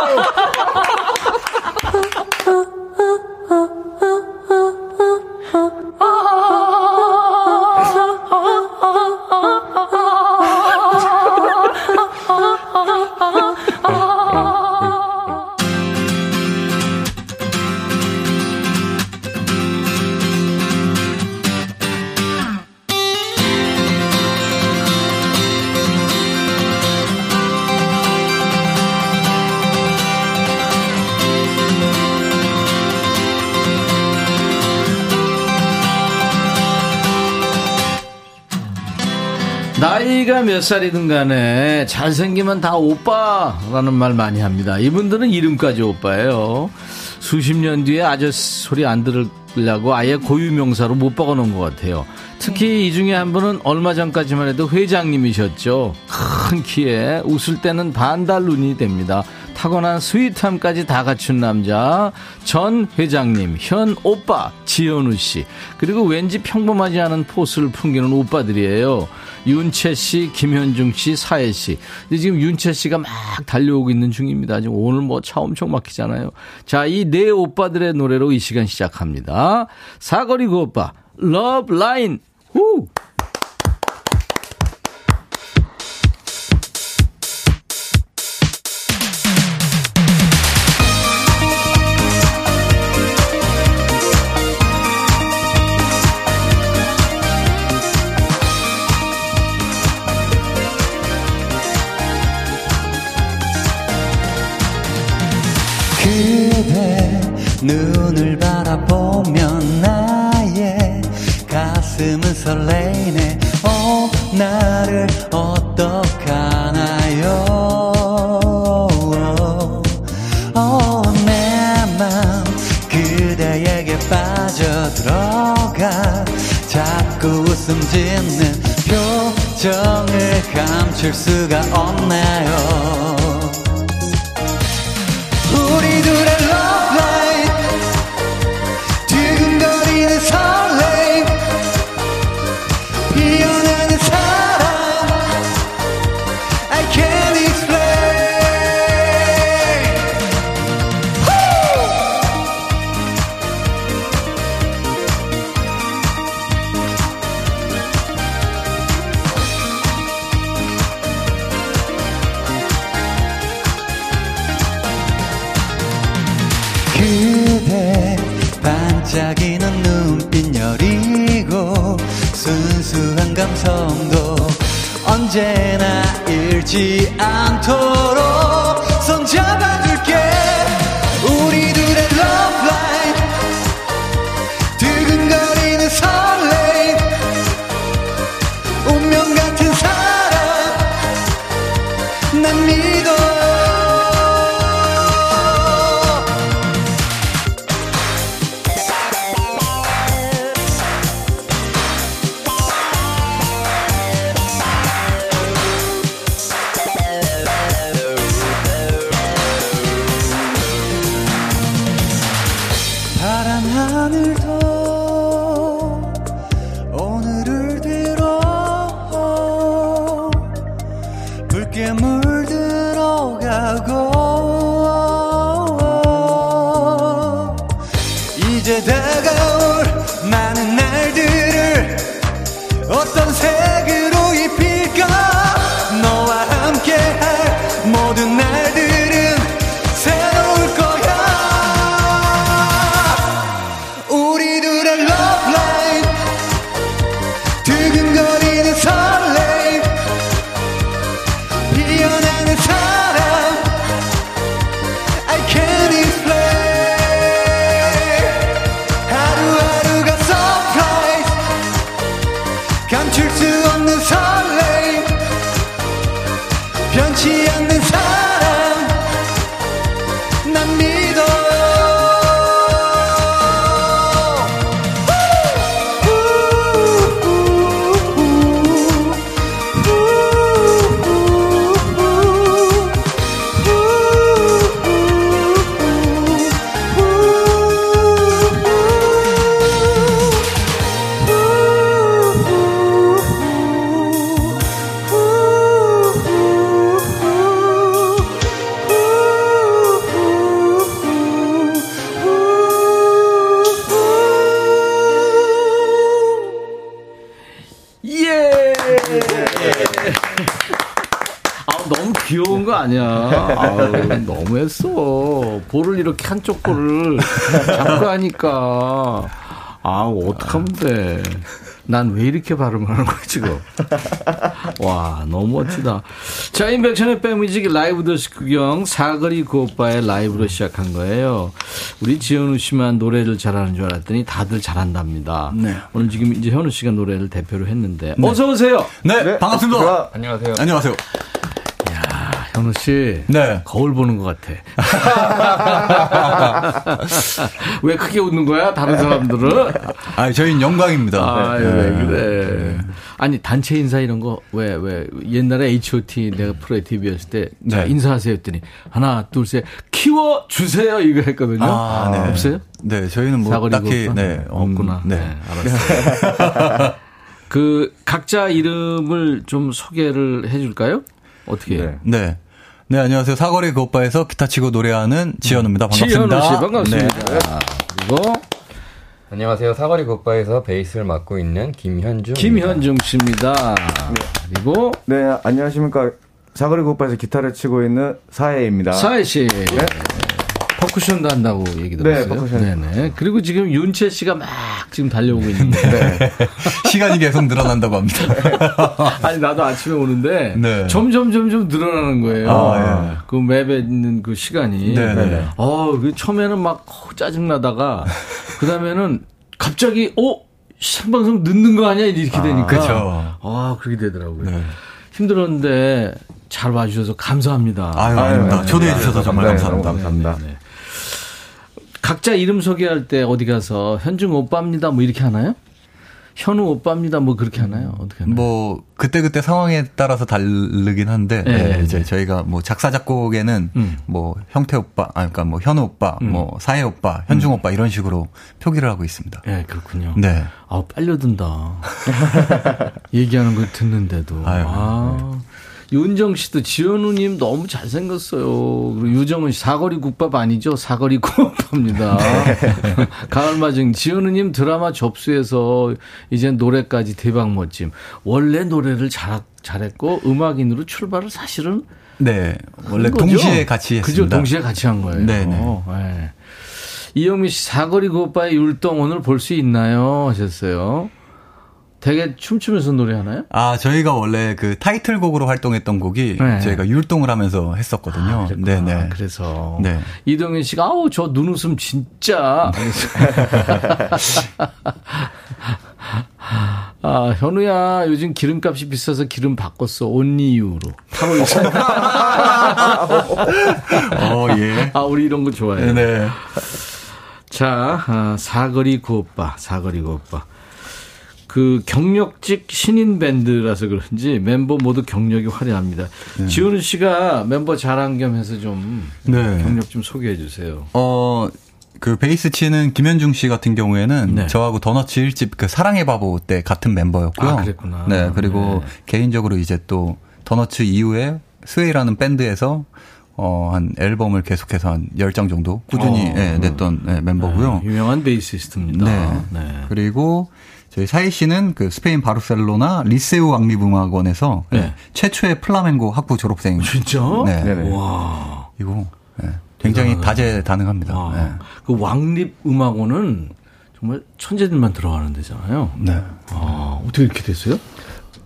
몇 살이든 간에 잘생기면 다 오빠라는 말 많이 합니다. 이분들은 이름까지 오빠예요. 수십 년 뒤에 아저씨 소리 안 들으려고 아예 고유명사로 못 박아놓은 것 같아요. 특히 이 중에 한 분은 얼마 전까지만 해도 회장님이셨죠. 큰 키에 웃을 때는 반달 눈이 됩니다. 타고난 스윗함까지 다 갖춘 남자 전 회장님, 현 오빠 지현우 씨 그리고 왠지 평범하지 않은 포스를 풍기는 오빠들이에요. 윤채 씨, 김현중 씨, 사에 씨. 근데 지금 윤채 씨가 막 달려오고 있는 중입니다. 지금 오늘 뭐 차 엄청 막히잖아요. 자, 이 네 오빠들의 노래로 이 시간 시작합니다. 사거리 그 오빠, Love Line. 후! 눈을 바라보면 나의 가슴은 설레이네. 어 나를 어떡하나요? 어내맘 그대에게 빠져들어가 자꾸 웃음 짓는 표정을 감출 수가 없나요 볼을 이렇게 한쪽 볼을 잡고 하니까. 아, 어떡하면 돼. 난 왜 이렇게 발음을 하는 거야, 지금. 와, 너무 멋지다. 자, 인백션의 백뮤직 라이브 더시 구경 사거리 그 오빠의 라이브로 시작한 거예요. 우리 지현우 씨만 노래를 잘하는 줄 알았더니 다들 잘한답니다. 네. 오늘 지금 이제 현우 씨가 노래를 대표로 했는데. 어서 오세요! 네, 반갑습니다. 안녕하세요. 안녕하세요. 현우 씨. 네. 거울 보는 것 같아. 왜 크게 웃는 거야? 다른 사람들은? 아, 저희는 영광입니다. 아, 네. 왜 그래. 아니, 단체 인사 이런 거, 왜, 왜, 옛날에 H.O.T. 내가 프로에 데뷔했을 때, 자, 네. 인사하세요 했더니, 하나, 둘, 셋, 키워주세요! 이거 했거든요. 아, 네. 없어요? 네, 저희는 뭐 딱히 그것도? 네, 음, 없구나. 네. 네, 알았어요. 그, 각자 이름을 좀 소개를 해줄까요? 어떻게 해요? 네. 네, 안녕하세요. 사거리 그 오빠에서 기타 치고 노래하는 지현우입니다. 반갑습니다. 지현우 씨, 반갑습니다. 네. 그리고, 안녕하세요. 사거리 굿바에서 베이스를 맡고 있는 김현중. 김현중 씨입니다. 그리고, 네, 안녕하십니까. 사거리 굿바에서 기타를 치고 있는 사해입니다. 사혜 씨. 퍼쿠션도 한다고 얘기 들었어요. 네, 퍼쿠션. 네네. 그리고 지금 윤채 씨가 막 지금 달려오고 있는데. 네. 시간이 계속 늘어난다고 합니다. 아니, 나도 아침에 오는데. 네. 점점, 점점 늘어나는 거예요. 아, 예. 그 맵에 있는 그 시간이. 네, 네, 네. 어, 그 처음에는 막 어, 짜증 나다가. 그 다음에는 갑자기, 어? 생방송 늦는 거 아니야? 이렇게 되니까. 그쵸. 아, 그렇게 되더라고요. 네. 힘들었는데 잘 봐주셔서 감사합니다. 아유, 아닙니다. 네, 초대해 네, 주셔서 정말 네, 감사합니다. 너무 감사합니다. 각자 이름 소개할 때 어디 가서 현중 오빠입니다 뭐 이렇게 하나요? 현우 오빠입니다 뭐 그렇게 하나요? 어떻게 하나요? 뭐 그때 그때 상황에 따라서 다르긴 한데 네, 네, 이제 네. 저희가 뭐 작사 작곡에는 음. 뭐 형태 오빠, 아 그러니까 뭐 현우 오빠, 뭐 사혜 오빠, 현중 오빠 이런 식으로 표기를 하고 있습니다. 네, 그렇군요. 네. 아우, 빨려든다. 얘기하는 걸 듣는데도. 아유, 아. 윤정 씨도 지현우님 너무 잘생겼어요. 그리고 유정은 씨 사거리 국밥 아니죠? 사거리 국밥입니다. 가을마중 지현우님 드라마 접수해서 이제 노래까지 대박 멋짐. 원래 노래를 잘, 잘했고 음악인으로 출발을 사실은 네. 원래? 동시에 같이 했습니다. 그죠, 동시에 같이 한 거예요. 네네. 네. 이영미 씨, 사거리 그 오빠의 율동 오늘 볼 수 있나요? 하셨어요. 되게 춤추면서 노래하나요? 아, 저희가 원래 그 타이틀곡으로 활동했던 곡이 네. 저희가 율동을 하면서 했었거든요. 그랬구나. 네네. 그래서 네. 이동현 씨가 아우 저 눈웃음 진짜. 아 현우야 요즘 기름값이 비싸서 기름 바꿨어 온리유로 타고 있어. 어, 예. 아 우리 이런 거 좋아해요. 네. 자, 아, 사거리 구오빠, 사거리 구오빠. 그 경력직 신인 밴드라서 그런지 멤버 모두 경력이 화려합니다. 지현우 씨가 멤버 자랑 겸 해서 좀 네. 경력 좀 소개해 주세요. 어, 그 베이스 치는 김현중 씨 같은 경우에는 네. 저하고 더 넛츠 1집 그 사랑의 바보 때 같은 멤버였고요. 아, 그랬구나. 네, 그리고 네. 개인적으로 이제 또 더 넛츠 이후에 스웨이라는 밴드에서 어, 한 앨범을 계속해서 한 10장 정도 꾸준히 어, 예, 냈던 예, 멤버고요. 네, 유명한 베이시스트입니다. 네. 네. 그리고 사에 씨는 그 스페인 바르셀로나 리세우 왕립음악원에서 네. 예, 최초의 플라멩고 학부 졸업생. 진짜? 네. 네네. 와. 이거 예, 굉장히 다재다능합니다. 와. 예. 그 왕립 음악원은 정말 천재들만 들어가는 데잖아요. 네. 아, 어떻게 이렇게 됐어요?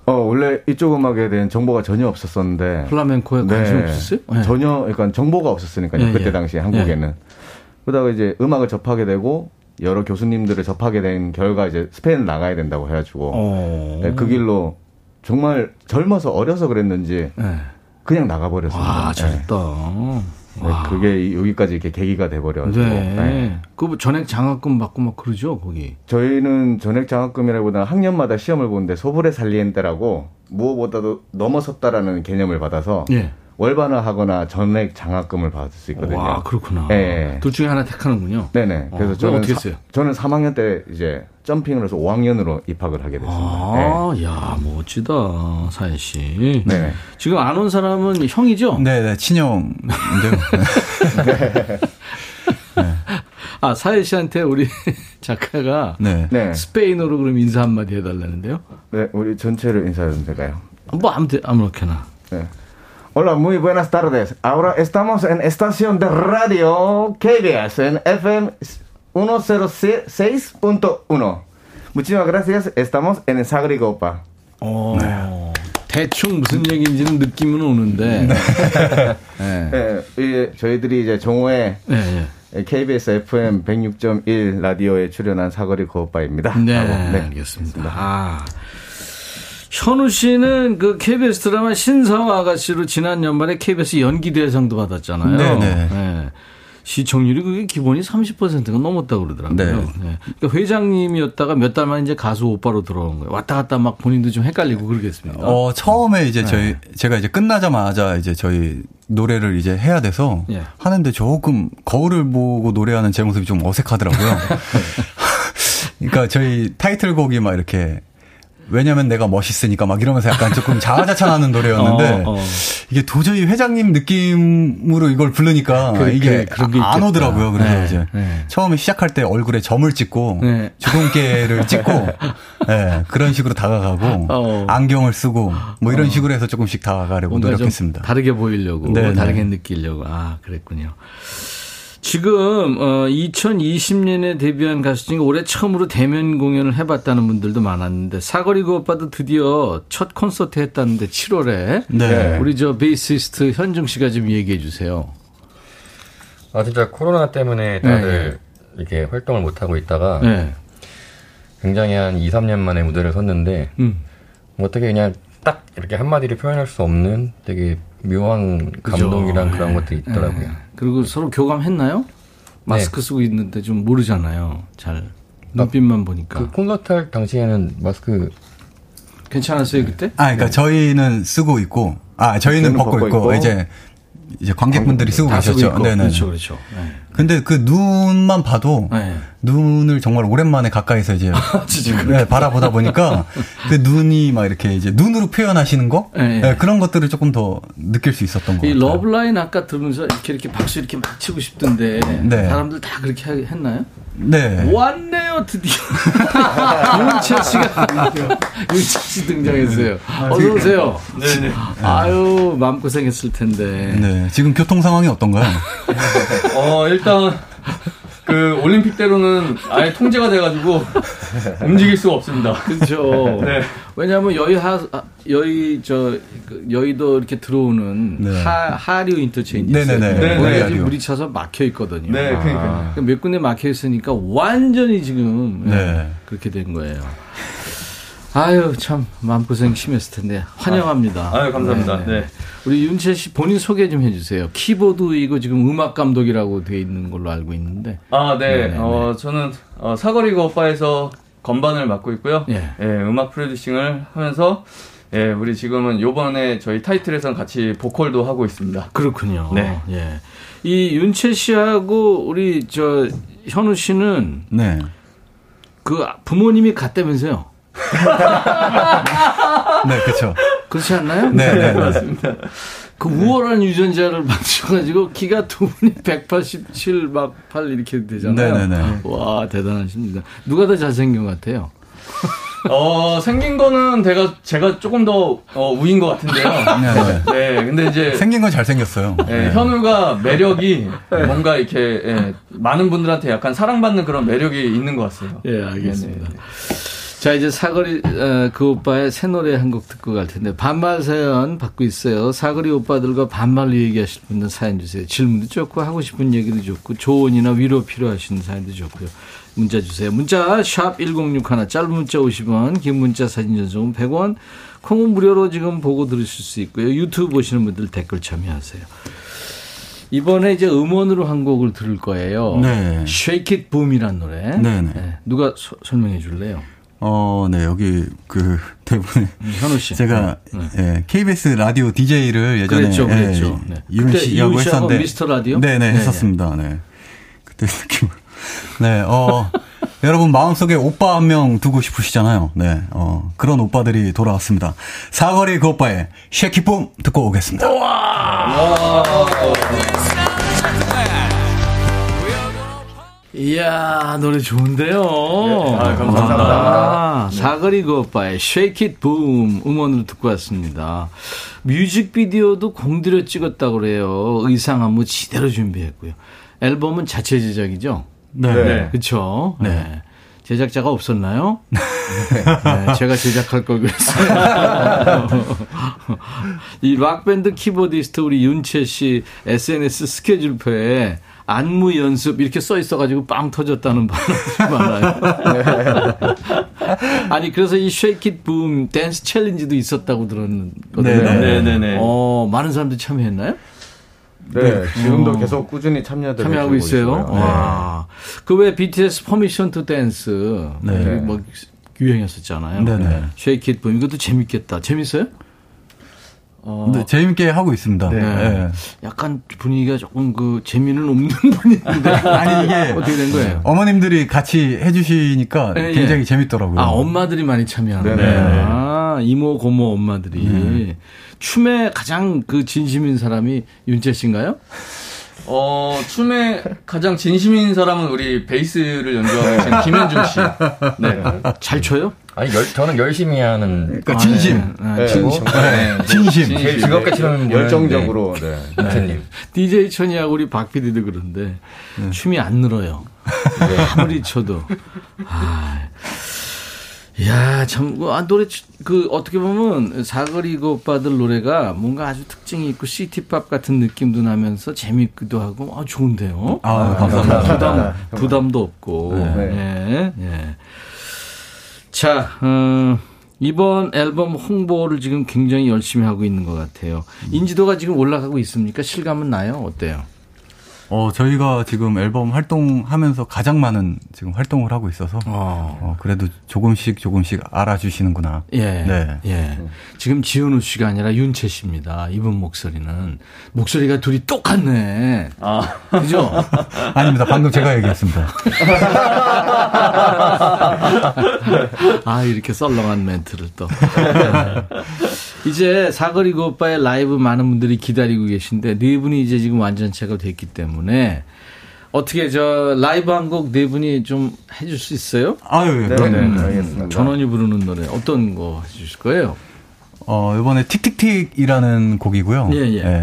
어, 원래 이쪽 음악에 대한 정보가 전혀 없었었는데. 플라멩코에 관심 없었어요? 네. 전혀, 그러니까 정보가 없었으니까요. 예, 그때 예. 당시에 한국에는. 그러다가 이제 음악을 접하게 되고, 여러 교수님들을 접하게 된 결과 이제 스페인을 나가야 된다고 해가지고, 어. 네, 그 길로 정말 젊어서 어려서 그랬는지, 네. 그냥 나가버렸습니다. 와, 네. 잘했다. 네, 그게 이- 여기까지 이렇게 계기가 돼버려가지고. 네. 네. 그 전액 장학금 받고 막 그러죠, 거기. 저희는 전액 장학금이라기보다 학년마다 시험을 보는데 소브레 살리엔테라고 무엇보다도 넘어섰다라는 개념을 받아서 예. 월반화하거나 전액 장학금을 받을 수 있거든요. 와, 그렇구나. 네. 둘 중에 하나 택하는군요. 네네. 어, 그래서 그럼 저는 어떻게 사- 했어요? 저는 3학년 때 이제 점핑을 해서 5학년으로 입학을 하게 됐습니다. 아, 야, 멋지다, 사혜 씨. 네. 지금 안 온 사람은 형이죠? 네, 네, 친형인데요. 아, 사혜 씨한테 우리 작가가 네. 네. 스페인어로 그럼 인사 한마디 해달라는데요? 네, 우리 전체를 인사해 주면 될까요? 뭐, 아무, 데 아무렇게나. 네. Hola, muy buenas tardes. Ahora estamos en estación de radio KBS en FM 106.1. Muchísimas gracias. Estamos en Sagri Gopa. 어, 대충 무슨 얘기인지는 느낌은 오는데. 네. 예, 이 저희들이 이제 정오에 네, KBS FM 106.1 라디오에 출연한 사거리 고오빠입니다. 네, 하고, 알겠습니다. 아. 현우 씨는 그 KBS 드라마 신사와 아가씨로 지난 연말에 KBS 연기 대상도 받았잖아요. 네네. 네. 시청률이 그게 기본이 30%가 넘었다고 그러더라고요. 네. 네. 그러니까 회장님이었다가 몇 달 만에 이제 가수 오빠로 들어온 거예요. 왔다 갔다 막 본인도 좀 헷갈리고 그러겠습니다. 어, 처음에 이제 네. 저희, 제가 이제 끝나자마자 이제 저희 노래를 이제 해야 돼서 예. 하는데 조금 거울을 보고 노래하는 제 모습이 좀 어색하더라고요. 그러니까 저희 타이틀곡이 막 이렇게 왜냐면 내가 멋있으니까 막 이러면서 약간 조금 자아자찬하는 노래였는데 어, 어. 이게 도저히 회장님 느낌으로 이걸 부르니까 그렇게, 이게 게 안. 오더라고요. 그래서 네, 이제 네. 처음에 시작할 때 얼굴에 점을 찍고 네. 주근깨를 찍고 예, 그런 식으로 다가가고 어. 안경을 쓰고 뭐 이런 식으로 해서 조금씩 다가가려고 노력했습니다. 다르게 보이려고, 네, 다르게 네. 느끼려고. 아, 그랬군요. 지금 어 2020년에 데뷔한 가수 중에 올해 처음으로 대면 공연을 해봤다는 분들도 많았는데 사거리 그 오빠도 드디어 첫 콘서트 했다는데 7월에 네. 우리 저 베이시스트 현중 씨가 좀 얘기해 주세요. 아 진짜 코로나 때문에 다들 이렇게 활동을 못 하고 있다가 네. 굉장히 한 2, 3년 만에 무대를 섰는데 음. 뭐 어떻게 그냥 딱 이렇게 한마디로 표현할 수 없는 되게 묘한 그죠. 감동이랑 그런 네. 것도 있더라고요. 네. 그리고 서로 교감했나요? 마스크 쓰고 있는데 좀 모르잖아요. 잘 눈빛만 보니까 그 콘서트 할 당시에는 마스크 괜찮았어요 그때? 아, 그러니까 저희는 쓰고 있고, 아, 저희는 저희는 벗고, 벗고 있고, 있고. 이제 이제 관객분들이 쓰고 계셨죠. 네네. 그렇죠, 그렇죠. 네. 근데 그 눈만 봐도 네. 눈을 정말 오랜만에 가까이서 이제 진짜 네, 바라보다 보니까 그 눈이 막 이렇게 이제 눈으로 표현하시는 거 네. 네, 그런 것들을 조금 더 느낄 수 있었던 것이 같아요. 러브라인 아까 들으면서 이렇게 이렇게 박수 이렇게 막 치고 싶던데 네. 사람들 다 그렇게 하- 했나요? 네. 왔네요 드디어 윤채 씨가 윤채 씨 등장했어요. 어서 오세요. 네네. 아유 마음 고생했을 텐데. 네. 지금 교통 상황이 어떤가요? 어, 일단, 그, 올림픽대로는 아예 통제가 돼가지고, 움직일 수가 없습니다. 그렇죠. 네. 왜냐하면 여의 하 아, 여의 저그 여의도 이렇게 들어오는 네. 하 하류 인터체인지 있어요. 네네네. 네, 네. 물이 차서 막혀 있거든요. 네, 그러니까요. 그러니까 몇 군데 막혀 있으니까 완전히 지금 예, 네. 그렇게 된 거예요. 아유 참 마음고생 심했을 텐데 환영합니다. 아유, 감사합니다. 네. 우리 윤채 씨 본인 소개 좀 해주세요. 키보드 이거 지금 음악 감독이라고 돼 있는 걸로 알고 있는데. 아, 네. 네네네. 어, 저는, 어, 사거리 그 오빠에서 건반을 맡고 있고요. 예. 예, 음악 프로듀싱을 하면서, 예, 우리 지금은 요번에 저희 타이틀에선 같이 보컬도 하고 있습니다. 그렇군요. 네. 예. 이 윤채 씨하고 우리 저 현우 씨는 네. 그 부모님이 같다면서요? 네, 그렇죠. 그렇지 않나요? 네, 네, 네. 맞습니다. 그 우월한 유전자를 맞춰가지고 키가 두 분이 187, 막 8 이렇게 되잖아요. 네, 네, 네. 와 대단하십니다. 누가 더 잘생긴 것 같아요? 어, 생긴 거는 제가, 제가 조금 더, 어, 우인 것 같은데요. 네, 네. 네, 근데 이제. 생긴 건 잘생겼어요. 예, 네. 현우가 매력이 뭔가 이렇게 예, 많은 분들한테 약간 사랑받는 그런 매력이 있는 것 같아요. 예, 알겠습니다. 자, 이제 사거리, 어, 그 오빠의 새 노래 한 곡 듣고 갈 텐데, 반말 사연 받고 있어요. 사거리 오빠들과 반말로 얘기하실 분들 사연 주세요. 질문도 좋고, 하고 싶은 얘기도 좋고, 조언이나 위로 필요하신 사연도 좋고요. 문자 주세요. 문자, 샵 1061, 짧은 문자 50원, 긴 문자 사진 전송은 100원, 콩은 무료로 지금 보고 들으실 수 있고요. 유튜브 보시는 분들 댓글 참여하세요. 이번에 이제 음원으로 한 곡을 들을 거예요. 네. Shake It Boom이란 노래. 네네. 네. 누가 소- 설명해 줄래요? 어, 네, 여기 그 대본에 음, 현우 씨. 제가 네. 예, KBS 라디오 DJ를 예전에 그랬죠, 그랬죠. 예, 네. 이훈 씨하고 했었는데 미스터 라디오? 네, 네, 네, 했었습니다. 네. 그때 느낌. 네, 어, 여러분 마음속에 오빠 한 명 두고 싶으시잖아요. 네, 어, 그런 오빠들이 돌아왔습니다. 사거리 그 오빠의 쉐키붐 듣고 오겠습니다. 이야, 노래 좋은데요. 아, 감사합니다. 아, 사거리 그 오빠의 Shake It Boom 음원을 듣고 왔습니다. 뮤직비디오도 공들여 찍었다고 그래요. 의상 안무 지대로 준비했고요. 앨범은 자체 제작이죠? 네. 네. 그쵸? 네. 제작자가 없었나요? 네, 제가 제작할 걸 그랬어요. 이 락밴드 키보디스트 우리 윤채 씨 SNS 스케줄표에 안무 연습 이렇게 써 있어가지고 빵 터졌다는 반응이 많아요. 아니 그래서 이 Shake It Boom 댄스 챌린지도 있었다고 들었거든요. 네, 네, 네, 네. 어 많은 사람들이 참여했나요? 네, 지금도 어. 계속 꾸준히 참여들 참여하고 있어요. 있어요. 네. 와. 그왜 BTS Permission to Dance 네. 뭐 유행했었잖아요. 네네. Shake It Boom 이것도 재밌겠다. 재밌어요? 어, 네, 재밌게 하고 있습니다. 네. 네. 약간 분위기가 조금 그 재미는 없는 분인데 아니 이게 어떻게 된 거예요? 어머님들이 같이 해주시니까 예, 예. 굉장히 재밌더라고요. 아 엄마들이 많이 참여하는 네네. 거예요. 아, 이모 고모 엄마들이 춤에 가장 그 진심인 사람이 윤재 씨인가요? 어, 춤에 가장 진심인 사람은 우리 베이스를 연주하고 계신 김현중 씨. 네. 잘 춰요? 아니, 열, 저는 열심히 하는. 그러니까 진심. 아, 네, 진심. 네, 진심. 제일 즐겁게 치는 열정적으로 네. 네, 윤태님. DJ 천이하고 우리 박 PD도 그런데 춤이 안 늘어요. 아무리 쳐도. 아. 야, 참, 그, 아, 노래, 그, 어떻게 보면, 사거리 그 오빠들 노래가 뭔가 아주 특징이 있고, 시티팝 같은 느낌도 나면서 재밌기도 하고, 아, 좋은데요? 아, 감사합니다. 부담, 부담도 없고. 예, 예. 자, 어, 이번 앨범 홍보를 지금 굉장히 열심히 하고 있는 것 같아요. 인지도가 지금 올라가고 있습니까? 실감은 나요? 어때요? 어, 저희가 지금 앨범 활동하면서 가장 많은 지금 활동을 하고 있어서 어. 어, 그래도 조금씩 조금씩 알아주시는구나. 예. 네. 예. 지금 지현우 씨가 아니라 윤채 씨입니다. 이분 목소리는. 목소리가 둘이 똑같네. 아, 그죠? 아닙니다. 방금 제가 얘기했습니다. 아, 이렇게 썰렁한 멘트를 또. 이제 사거리 그 오빠의 라이브 많은 분들이 기다리고 계신데 네 분이 이제 지금 완전체가 됐기 때문에 어떻게 저 라이브 한 곡 네 분이 좀 해줄 수 있어요? 아유, 네, 그럼 네, 알겠습니다. 전원이 부르는 노래 어떤 거 해주실 거예요? 어, 이번에 틱틱틱이라는 곡이고요. 예,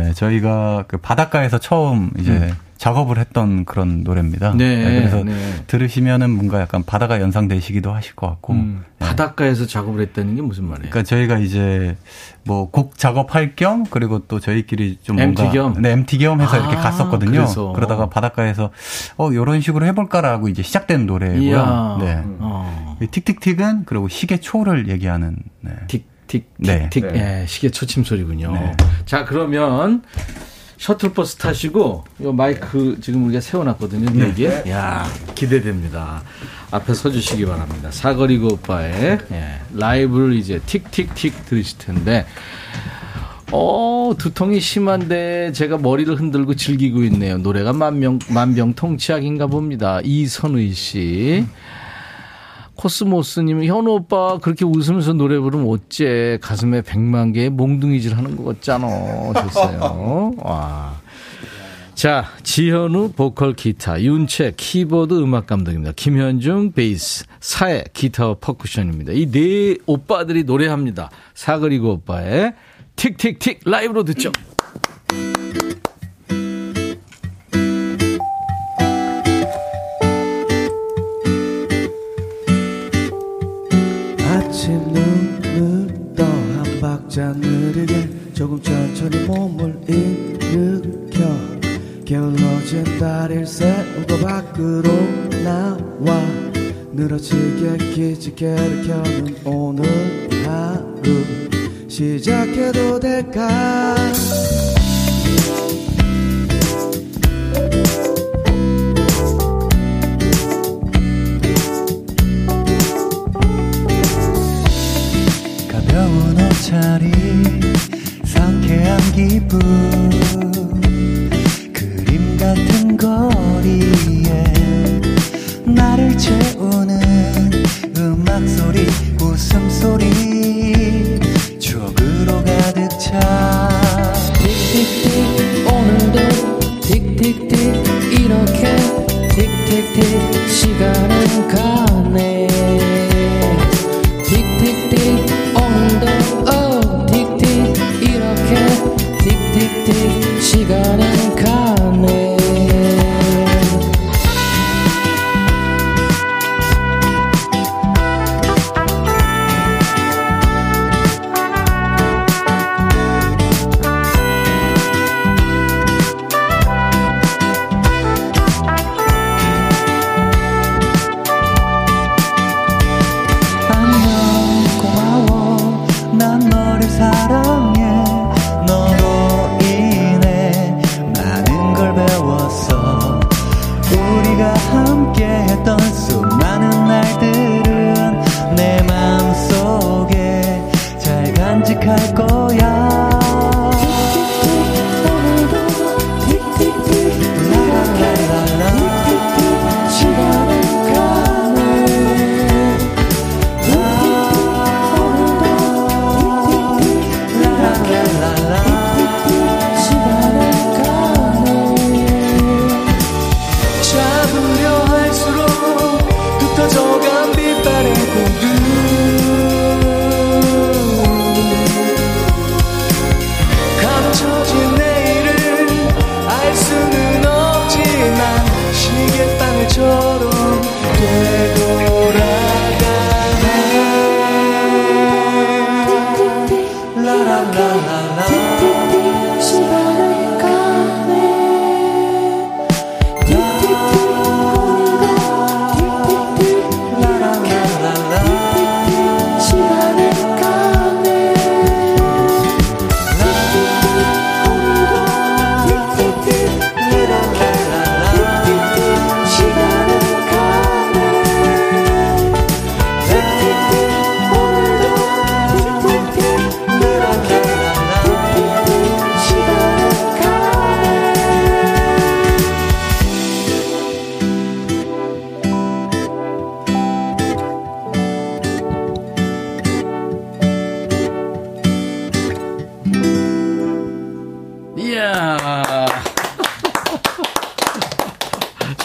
예. 저희가 그 바닷가에서 처음 이제 작업을 했던 그런 노래입니다. 네, 그래서 네. 들으시면은 뭔가 약간 바다가 연상되시기도 하실 것 같고. 음, 바닷가에서 작업을 했다는 게 무슨 말이에요? 그러니까 저희가 이제 뭐 곡 작업할 겸 그리고 또 저희끼리 좀 뭔가 MT 겸? 네, MT 겸 해서 이렇게 아, 갔었거든요. 그래서. 그러다가 바닷가에서 어 요런 식으로 해 볼까라고 이제 시작된 노래고요. 이야. 네. 어. 이 틱틱틱은 그리고 시계 초를 얘기하는 네. 틱틱 네. 틱틱 예, 시계 초침 소리군요. 자 그러면 셔틀버스 타시고 요 마이크 지금 우리가 세워놨거든요. 네 개. 야 기대됩니다. 앞에 서주시기 바랍니다. 사거리고 오빠의 예, 라이브를 이제 틱틱틱 들으실 텐데. 어, 두통이 심한데 제가 머리를 흔들고 즐기고 있네요. 노래가 만명, 만병통치약인가 봅니다. 이선의 씨. 코스모스님, 현우 오빠 그렇게 웃으면서 노래 부르면 어째 가슴에 백만 개의 몽둥이질 하는 것 같잖아. 좋어요. 와. 자, 지현우 보컬 기타, 윤채 키보드 음악 감독입니다. 김현중 베이스, 사회 기타 퍼쿠션입니다. 이 네 오빠들이 노래합니다. 사그리고 오빠의 틱틱틱 라이브로 듣죠. 조금 천천히 몸을 일으켜 게을러진 다리를 세우고 밖으로 나와 늘어지게 기지개를 켜는 오늘 하루 시작해도 될까? 가벼운 옷차림 상쾌한 기분. 그림 같은 거리에 나를 채우는 음악 소리 웃음 소리. 추억으로 가득 차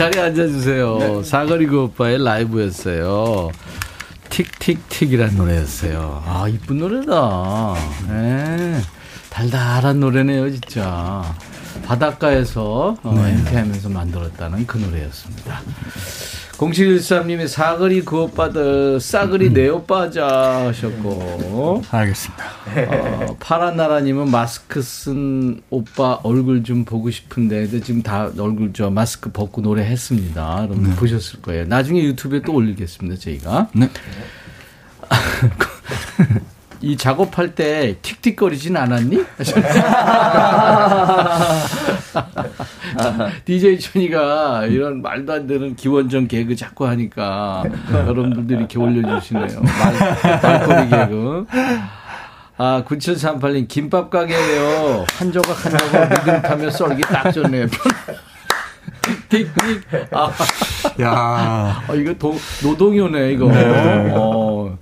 자리에 앉아주세요. 사거리 그 오빠의 라이브였어요. 틱틱틱이란 노래였어요. 아, 이쁜 노래다. 예. 달달한 노래네요, 진짜. 바닷가에서 어, MT하면서 만들었다는 그 노래였습니다. 0713님이 사거리 그 오빠들 싸그리 내 오빠자 하셨고 알겠습니다. 어, 파란나라님은 마스크 쓴 오빠 얼굴 좀 보고 싶은데 지금 다 얼굴 저 마스크 벗고 노래했습니다. 여러분 보셨을 거예요. 나중에 유튜브에 또 올리겠습니다. 저희가 네. 이 작업할 때 틱틱거리진 않았니? DJ 천이가 이런 말도 안 되는 기원전 개그 자꾸 하니까 여러분들도 이렇게 올려주시네요. 말, 말꼬리 개그. 아, 9738님, 김밥 가게예요 한 조각 한 조각 믿음 타며 썰기 딱 좋네요. 틱틱. 아, 야. 어, 이거 도, 노동요네, 이거. 네. 어.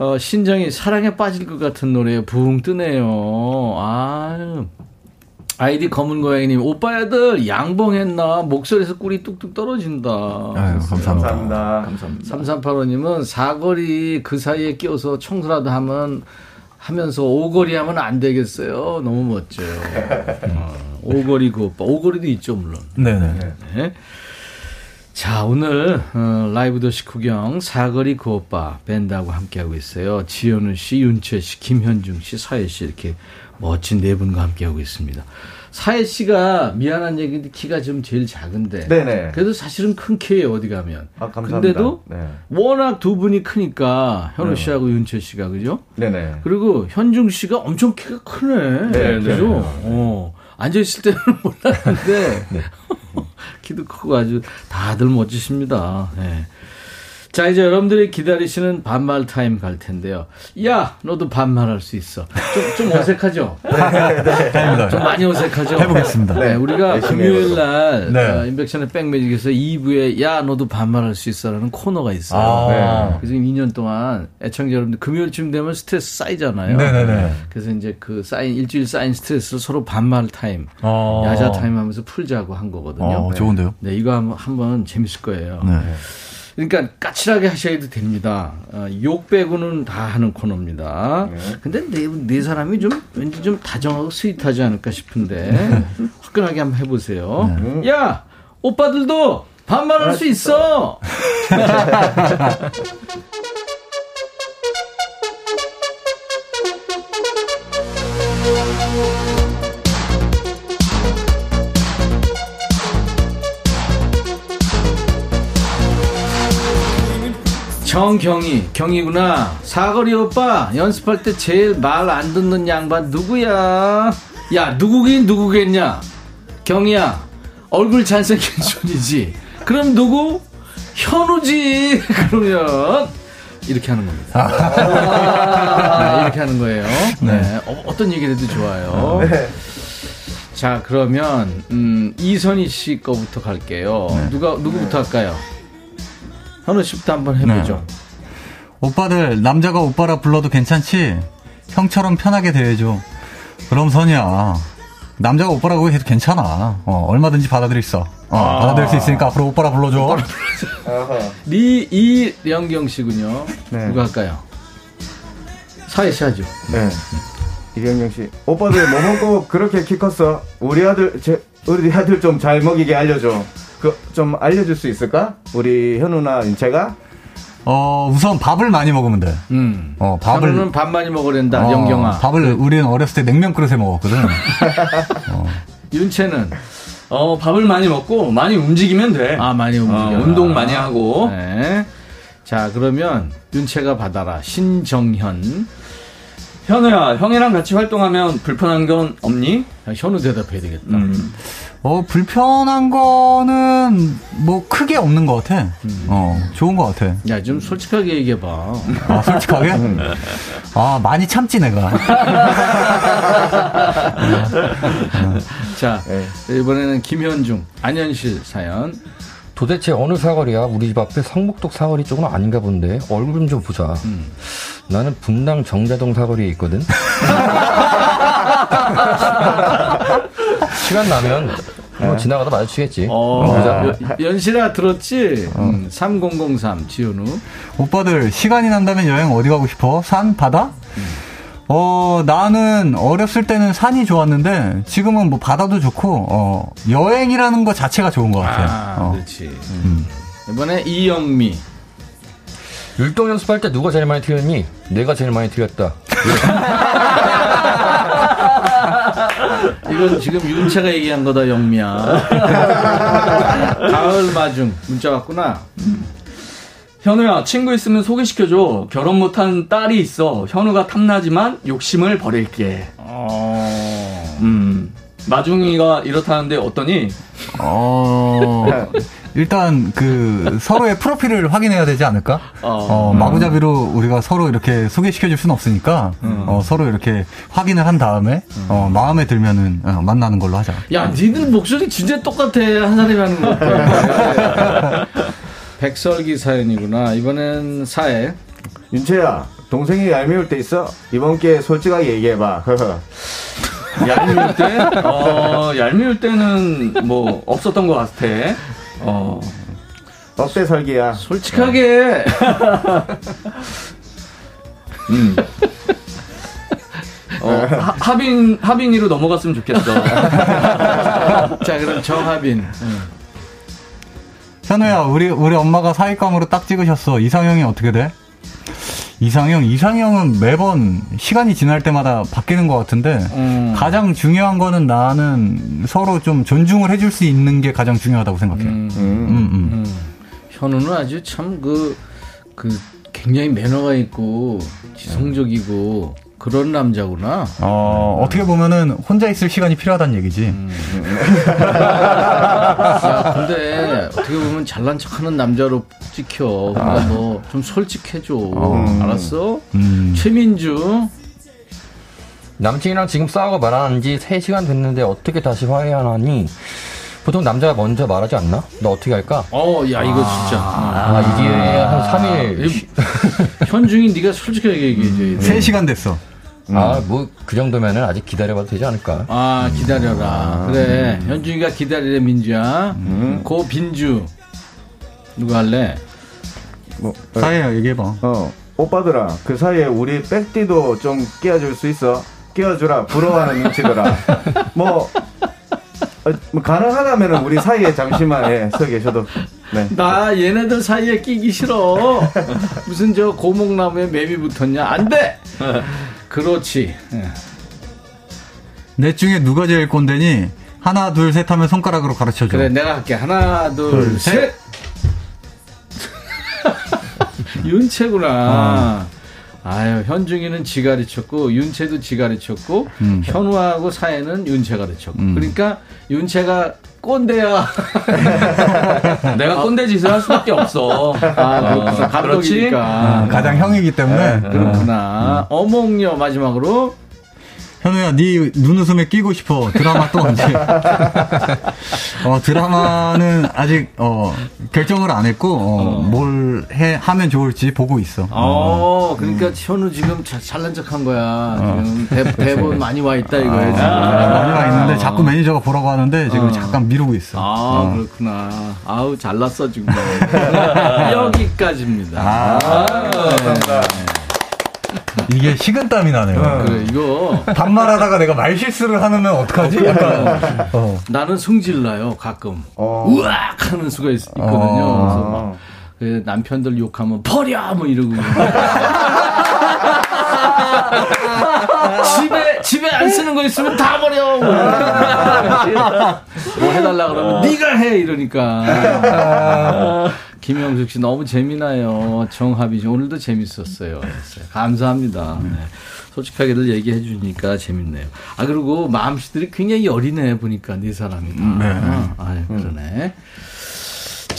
어, 신정이 사랑에 빠질 것 같은 노래에 붕 뜨네요. 아유. 아이디 검은 고양이님, 오빠야들 양봉했나? 목소리에서 꿀이 뚝뚝 떨어진다. 아유, 감사합니다. 감사합니다. 감사합니다. 3385님은 사거리 그 사이에 끼어서 청소라도 하면, 하면서 오거리 하면 안 되겠어요. 너무 멋져요. 어, 오거리 그 오빠. 오거리도 있죠, 물론. 네네. 네. 자, 오늘 어, 라이브 도시 구경 사거리 그 오빠 밴드하고 함께하고 있어요. 지현우 씨, 윤채 씨, 김현중 씨, 사혜 씨 이렇게 멋진 네 분과 함께하고 있습니다. 사혜 씨가 미안한 얘기인데 키가 좀 제일 작은데 네네. 그래도 사실은 큰 키예요 어디 가면. 아, 감사합니다. 근데도 네. 워낙 두 분이 크니까 현우 네. 씨하고 윤채 씨가 그죠? 네네. 그리고 현중 씨가 엄청 키가 크네. 네, 그죠? 네. 어. 앉아 있을 때는 몰랐는데, 네. 키도 크고 아주 다들 멋지십니다. 네. 자, 이제 여러분들이 기다리시는 반말 타임 갈 텐데요. 야, 너도 반말할 수 있어. 좀, 좀 어색하죠? 좀 많이 어색하죠? 해보겠습니다. 네, 우리가 열심히 금요일 날, 네. 어, 임백천의 백뮤직에서 2부에 야, 너도 반말할 수 있어 라는 코너가 있어요. 아. 그래서 2년 동안 애청자 여러분들 금요일쯤 되면 스트레스 쌓이잖아요. 네네네. 그래서 이제 그 쌓인, 일주일 쌓인 스트레스를 서로 반말 타임, 어. 야자 타임 하면서 풀자고 한 거거든요. 어, 좋은데요? 네, 이거 한번, 한번 재밌을 거예요. 네. 그러니까 까칠하게 하셔도 됩니다. 어, 욕 빼고는 다 하는 코너입니다. 근데 네, 네 사람이 좀 왠지 좀 다정하고 스윗하지 않을까 싶은데 화끈하게 한번 해보세요. 야 오빠들도 반말할 수 있어. 정경희, 경희구나. 사거리 오빠, 연습할 때 제일 말 안 듣는 양반 누구야? 야, 누구긴 누구겠냐? 경희야, 얼굴 잘생긴 존이지. 그럼 누구? 현우지. 그러면 이렇게 하는 겁니다. 네, 이렇게 하는 거예요. 네. 어, 떤 얘기를 해도 좋아요. 자, 그러면 음, 이선희 씨 거부터 갈게요. 누가 누구부터 할까요? 현우 씨부터 한번 해보죠. 오빠들 남자가 오빠라 불러도 괜찮지? 형처럼 편하게 대해줘. 그럼 선이야. 남자가 오빠라고 해도 괜찮아. 어, 얼마든지 받아들일 수 있어. 어, 아. 받아들일 수 있으니까 앞으로 오빠라 불러줘. 리 이영경 씨군요. 네. 누가 할까요? 사회 씨 하죠. 네. 이경영 씨. 오빠들 뭐 먹고 그렇게 키 컸어? 우리 아들, 제, 우리 아들 좀 잘 먹이게 알려줘. 그, 좀 알려줄 수 있을까? 우리 현우나 인채가? 어, 우선 밥을 많이 먹으면 돼. 음. 어, 밥을 밥을. 는밥 많이 먹으랜다. 어, 영경아. 밥을 우리는 어렸을 때 냉면 그릇에 먹었거든. 윤채는 어, 밥을 많이 먹고 많이 움직이면 돼. 아 많이 움직여. 어, 운동 많이 하고. 네. 자 그러면 윤채가 받아라. 신정현. 현우야, 형이랑 같이 활동하면 불편한 건 없니? 자, 현우 대답해야 되겠다. 음. 어, 불편한 거는 뭐 크게 없는 것 같아. 어, 좋은 것 같아. 야 좀 솔직하게 얘기해봐. 아, 솔직하게? 아, 많이 참지, 내가. 자 이번에는 김현중, 안현실 사연. 도대체 어느 사거리야? 우리 집 앞에 성북동 사거리 쪽은 아닌가 본데 얼굴 좀 보자. 나는 분당 정자동 사거리에 있거든. 시간 나면 뭐 지나가다 마주치겠지. 어, 보자. 연- 연실아 들었지? 음, 3003 지현우. 오빠들, 시간이 난다면 여행 어디 가고 싶어? 산? 바다? 어, 나는 어렸을 때는 산이 좋았는데, 지금은 뭐 바다도 좋고, 어, 여행이라는 것 자체가 좋은 것 같아. 아, 어. 그렇지. 이번에 이영미. 율동 연습할 때 누가 제일 많이 틀렸니? 내가 제일 많이 틀렸다. 이건 지금 윤채가 얘기한 거다, 영미야. 가을 마중. 문자 왔구나. 현우야, 친구 있으면 소개시켜줘. 결혼 못한 딸이 있어. 현우가 탐나지만 욕심을 버릴게. 어. 음. 마중이가 이렇다는데 어떠니? 어, 일단 그 서로의 프로필을 확인해야 되지 않을까? 어, 마구잡이로 우리가 서로 이렇게 소개시켜 줄 수는 없으니까 어, 서로 이렇게 확인을 한 다음에 어, 마음에 들면은 어, 만나는 걸로 하자. 야, 니들 목소리 진짜 똑같아. 한 사람이 하는 것 같아. 백설기 사연이구나. 이번엔 사회. 윤채야, 동생이 얄미울 때 있어? 이번 기회에 솔직하게 얘기해봐. 얄미울 때? 어, 얄미울 때는 뭐 없었던 것 같아. 어. 어때, 설기야? 솔직하게. 음. 어, 하, 하빈, 하빈이로 넘어갔으면 좋겠어. 자, 그럼 정하빈. 현우야, 우리 우리 엄마가 사익감으로 딱 찍으셨어. 이상형이 어떻게 돼? 이상형, 이상형은 매번 시간이 지날 때마다 바뀌는 것 같은데 음. 가장 중요한 거는 나는 서로 좀 존중을 해줄 수 있는 게 가장 중요하다고 생각해. 음, 음. 현우는 아주 참 그, 그, 굉장히 매너가 있고, 지성적이고, 그런 남자구나. 어, 어떻게 보면은 혼자 있을 시간이 필요하다는 얘기지. 음. 야, 근데 어떻게 보면 잘난 척 하는 남자로 찍혀. 그러니까 너좀 솔직해줘. 알았어? 음. 최민주. 남친이랑 지금 싸우고 말하는 지 3시간 됐는데 어떻게 다시 화해하니? 보통 남자가 먼저 말하지 않나? 너 어떻게 할까? 어, 야, 이거 진짜. 아, 이게 한 3일. 현중이 네가 솔직하게 얘기해줘야 돼. 3시간 됐어. 아, 뭐, 그 정도면은 아직 기다려봐도 되지 않을까? 아, 기다려라. 그래. 현중이가 기다리래, 민주야. 고 빈주. 누가 할래? 뭐, 사이야, 얘기해봐. 어, 오빠들아, 그 사이에 우리 백디도 좀 끼워줄 수 있어? 끼워주라, 부러워하는 눈치더라. 뭐, 어, 뭐 가능하다면 우리 사이에 잠시만 예, 서 계셔도. 네. 나 얘네들 사이에 끼기 싫어. 무슨 저 고목나무에 맵이 붙었냐? 안 돼! 그렇지. 예. 넷 중에 누가 제일 꼰대니? 하나, 둘, 셋 하면 손가락으로 가르쳐줘. 그래, 내가 할게. 하나, 둘, 둘, 셋! 윤채구나. 아 유, 현중이는 지 가르 쳤고, 윤채도 지 가르 쳤고, 음. 현우하고 사회는 윤채 가 르쳤고. 음. 그러니까 윤채가 꼰대야. 내가 꼰대 짓을 할 수밖에 없어. 아, 그렇구나. 어, 감독이니까. 아, 가장 형이기 때문에 네, 그렇구나. 어몽요, 마지막으로. 현우야, 네 눈웃음에 끼고 싶어. 드라마 또 언제? 어, 드라마는 아직, 어, 결정을 안 했고, 어, 뭘 해, 하면 좋을지 보고 있어. 어, 그러니까 현우 지금 자- 잘난 척한 거야. 지금 대, 대본 많이 와 있다 이거야. 지금. 많이 와 있는데 자꾸 매니저가 보라고 하는데 지금 어. 잠깐 미루고 있어. 아, 어. 그렇구나. 아우, 잘났어, 지금. 여기까지입니다. 아, 감사합니다. 이게 식은땀이 나네요. 그래, 이거. 반말하다가 내가 말 실수를 하면 어떡하지? 약간, 어. 나는 승질나요, 가끔. 어. 우악! 하는 수가 있, 거든요 그래서 막, 그 남편들 욕하면, 버려! 뭐 이러고. 집에, 집에 안 쓰는 거 있으면 다 버려! 뭐, 뭐 해달라 그러면, 네가 해! 이러니까. 김영숙 씨 너무 재미나요. 정합이 씨 오늘도 재밌었어요. 감사합니다. 네. 솔직하게들 얘기해 주니까 재밌네요. 아 그리고 마음씨들이 굉장히 여리네 보니까 네 사람이 다. 네. 아 그러네.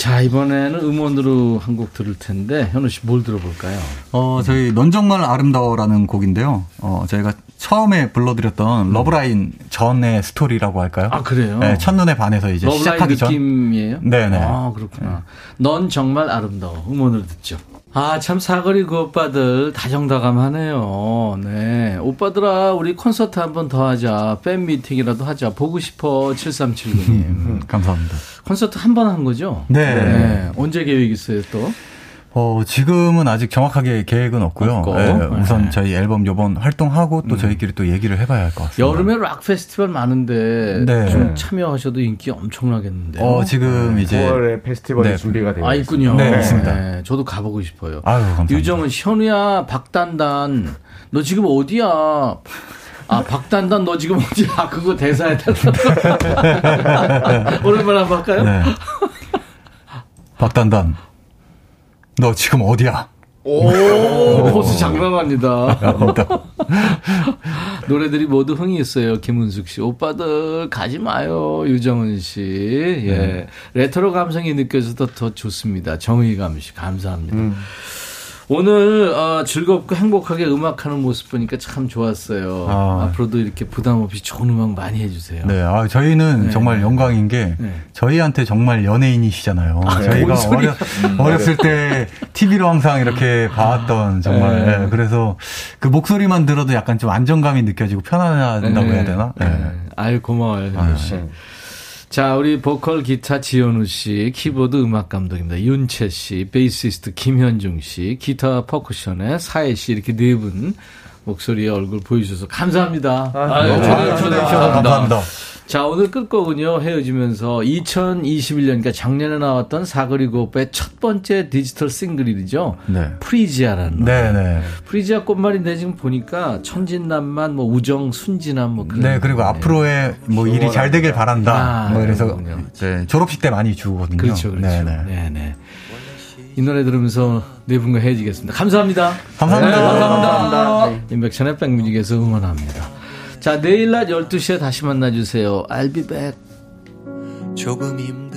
자 이번에는 음원으로 한 곡 들을 텐데 현우 씨 뭘 들어볼까요? 어, 저희 넌 정말 아름다워라는 곡인데요. 어, 저희가 처음에 불러드렸던 Love Line 전의 스토리라고 할까요? 아 그래요? 네, 첫눈에 반해서 이제 시작하기 전. 느낌이에요? 네네. 아 그렇구나. 넌 정말 아름다워. 음원을 듣죠. 아, 참, 사거리 그 오빠들 다정다감하네요. 네. 오빠들아, 우리 콘서트 한 번 더 하자. 팬 미팅이라도 하자. 보고 싶어. 7379님. 감사합니다. 콘서트 한 번 한 거죠? 네. 언제 계획 있어요, 또? 어, 지금은 아직 정확하게 계획은 없고요. 없고. 네, 네. 우선 저희 앨범 요번 활동하고 또 저희끼리 또 얘기를 해봐야 할 것 같습니다. 여름에 락 페스티벌 많은데 네. 좀 참여하셔도 인기 엄청나겠는데요. 어, 지금 이제 9월에 페스티벌이 네. 준비가 되어 아, 있군요. 네, 있습니다. 네, 저도 가보고 싶어요. 아유, 감사합니다. 유정은 현우야, 박단단, 너 지금 어디야? 아, 박단단, 너 지금 어디야? 그거 대사에다. 오랜만에 한번 할까요? 네. 박단단. 너 지금 어디야? 오, 포스 장난 아니다. 노래들이 모두 흥이 있어요. 김은숙 씨. 오빠들 가지 마요. 유정은 씨. 예. 레트로 감성이 느껴져서 더 좋습니다. 정의감 씨. 감사합니다. 오늘 어, 즐겁고 행복하게 음악하는 모습 보니까 참 좋았어요. 아. 앞으로도 이렇게 부담 없이 좋은 음악 많이 해주세요. 네, 아, 저희는 네. 정말 영광인 게 네. 저희한테 정말 연예인이시잖아요. 아, 저희가 뭔 소리야. 어려, 어렸을 때 TV로 항상 이렇게 봐왔던 정말 네. 네, 그래서 그 목소리만 들어도 약간 좀 안정감이 느껴지고 편안하다고 해야 되나? 네. 네. 아유 고마워요, 씨. 자, 우리 보컬 기타 지현우 씨, 키보드 음악 감독입니다. 윤채 씨, 베이시스트 김현중 씨, 기타 퍼커션의 사에 씨 이렇게 네 분 목소리에 얼굴 보여주셔서 감사합니다. 아유, 네. 저도, 저도 감사합니다. 감사합니다. 자, 오늘 끝곡은요, 헤어지면서 2021년, 그러니까 작년에 나왔던 사거리 그오빠의 첫 번째 디지털 싱글이죠. 네. 프리지아라는. 네, 네. 프리지아 꽃말인데 지금 보니까 천진난만, 뭐 우정, 순진함, 뭐 그런. 네, 그리고 앞으로의 뭐 일이 잘 되길 바란다. 아, 뭐 그래서. 네, 졸업식 때 많이 주거든요. 그렇죠, 그렇죠. 네, 네. 네, 네. 이 노래 들으면서 네 분과 헤어지겠습니다. 감사합니다. 감사합니다. 네, 감사합니다. 인백션의 백뮤직에서 응원합니다. 자, 내일 낮 12시에 다시 만나주세요. I'll be back. 조금 힘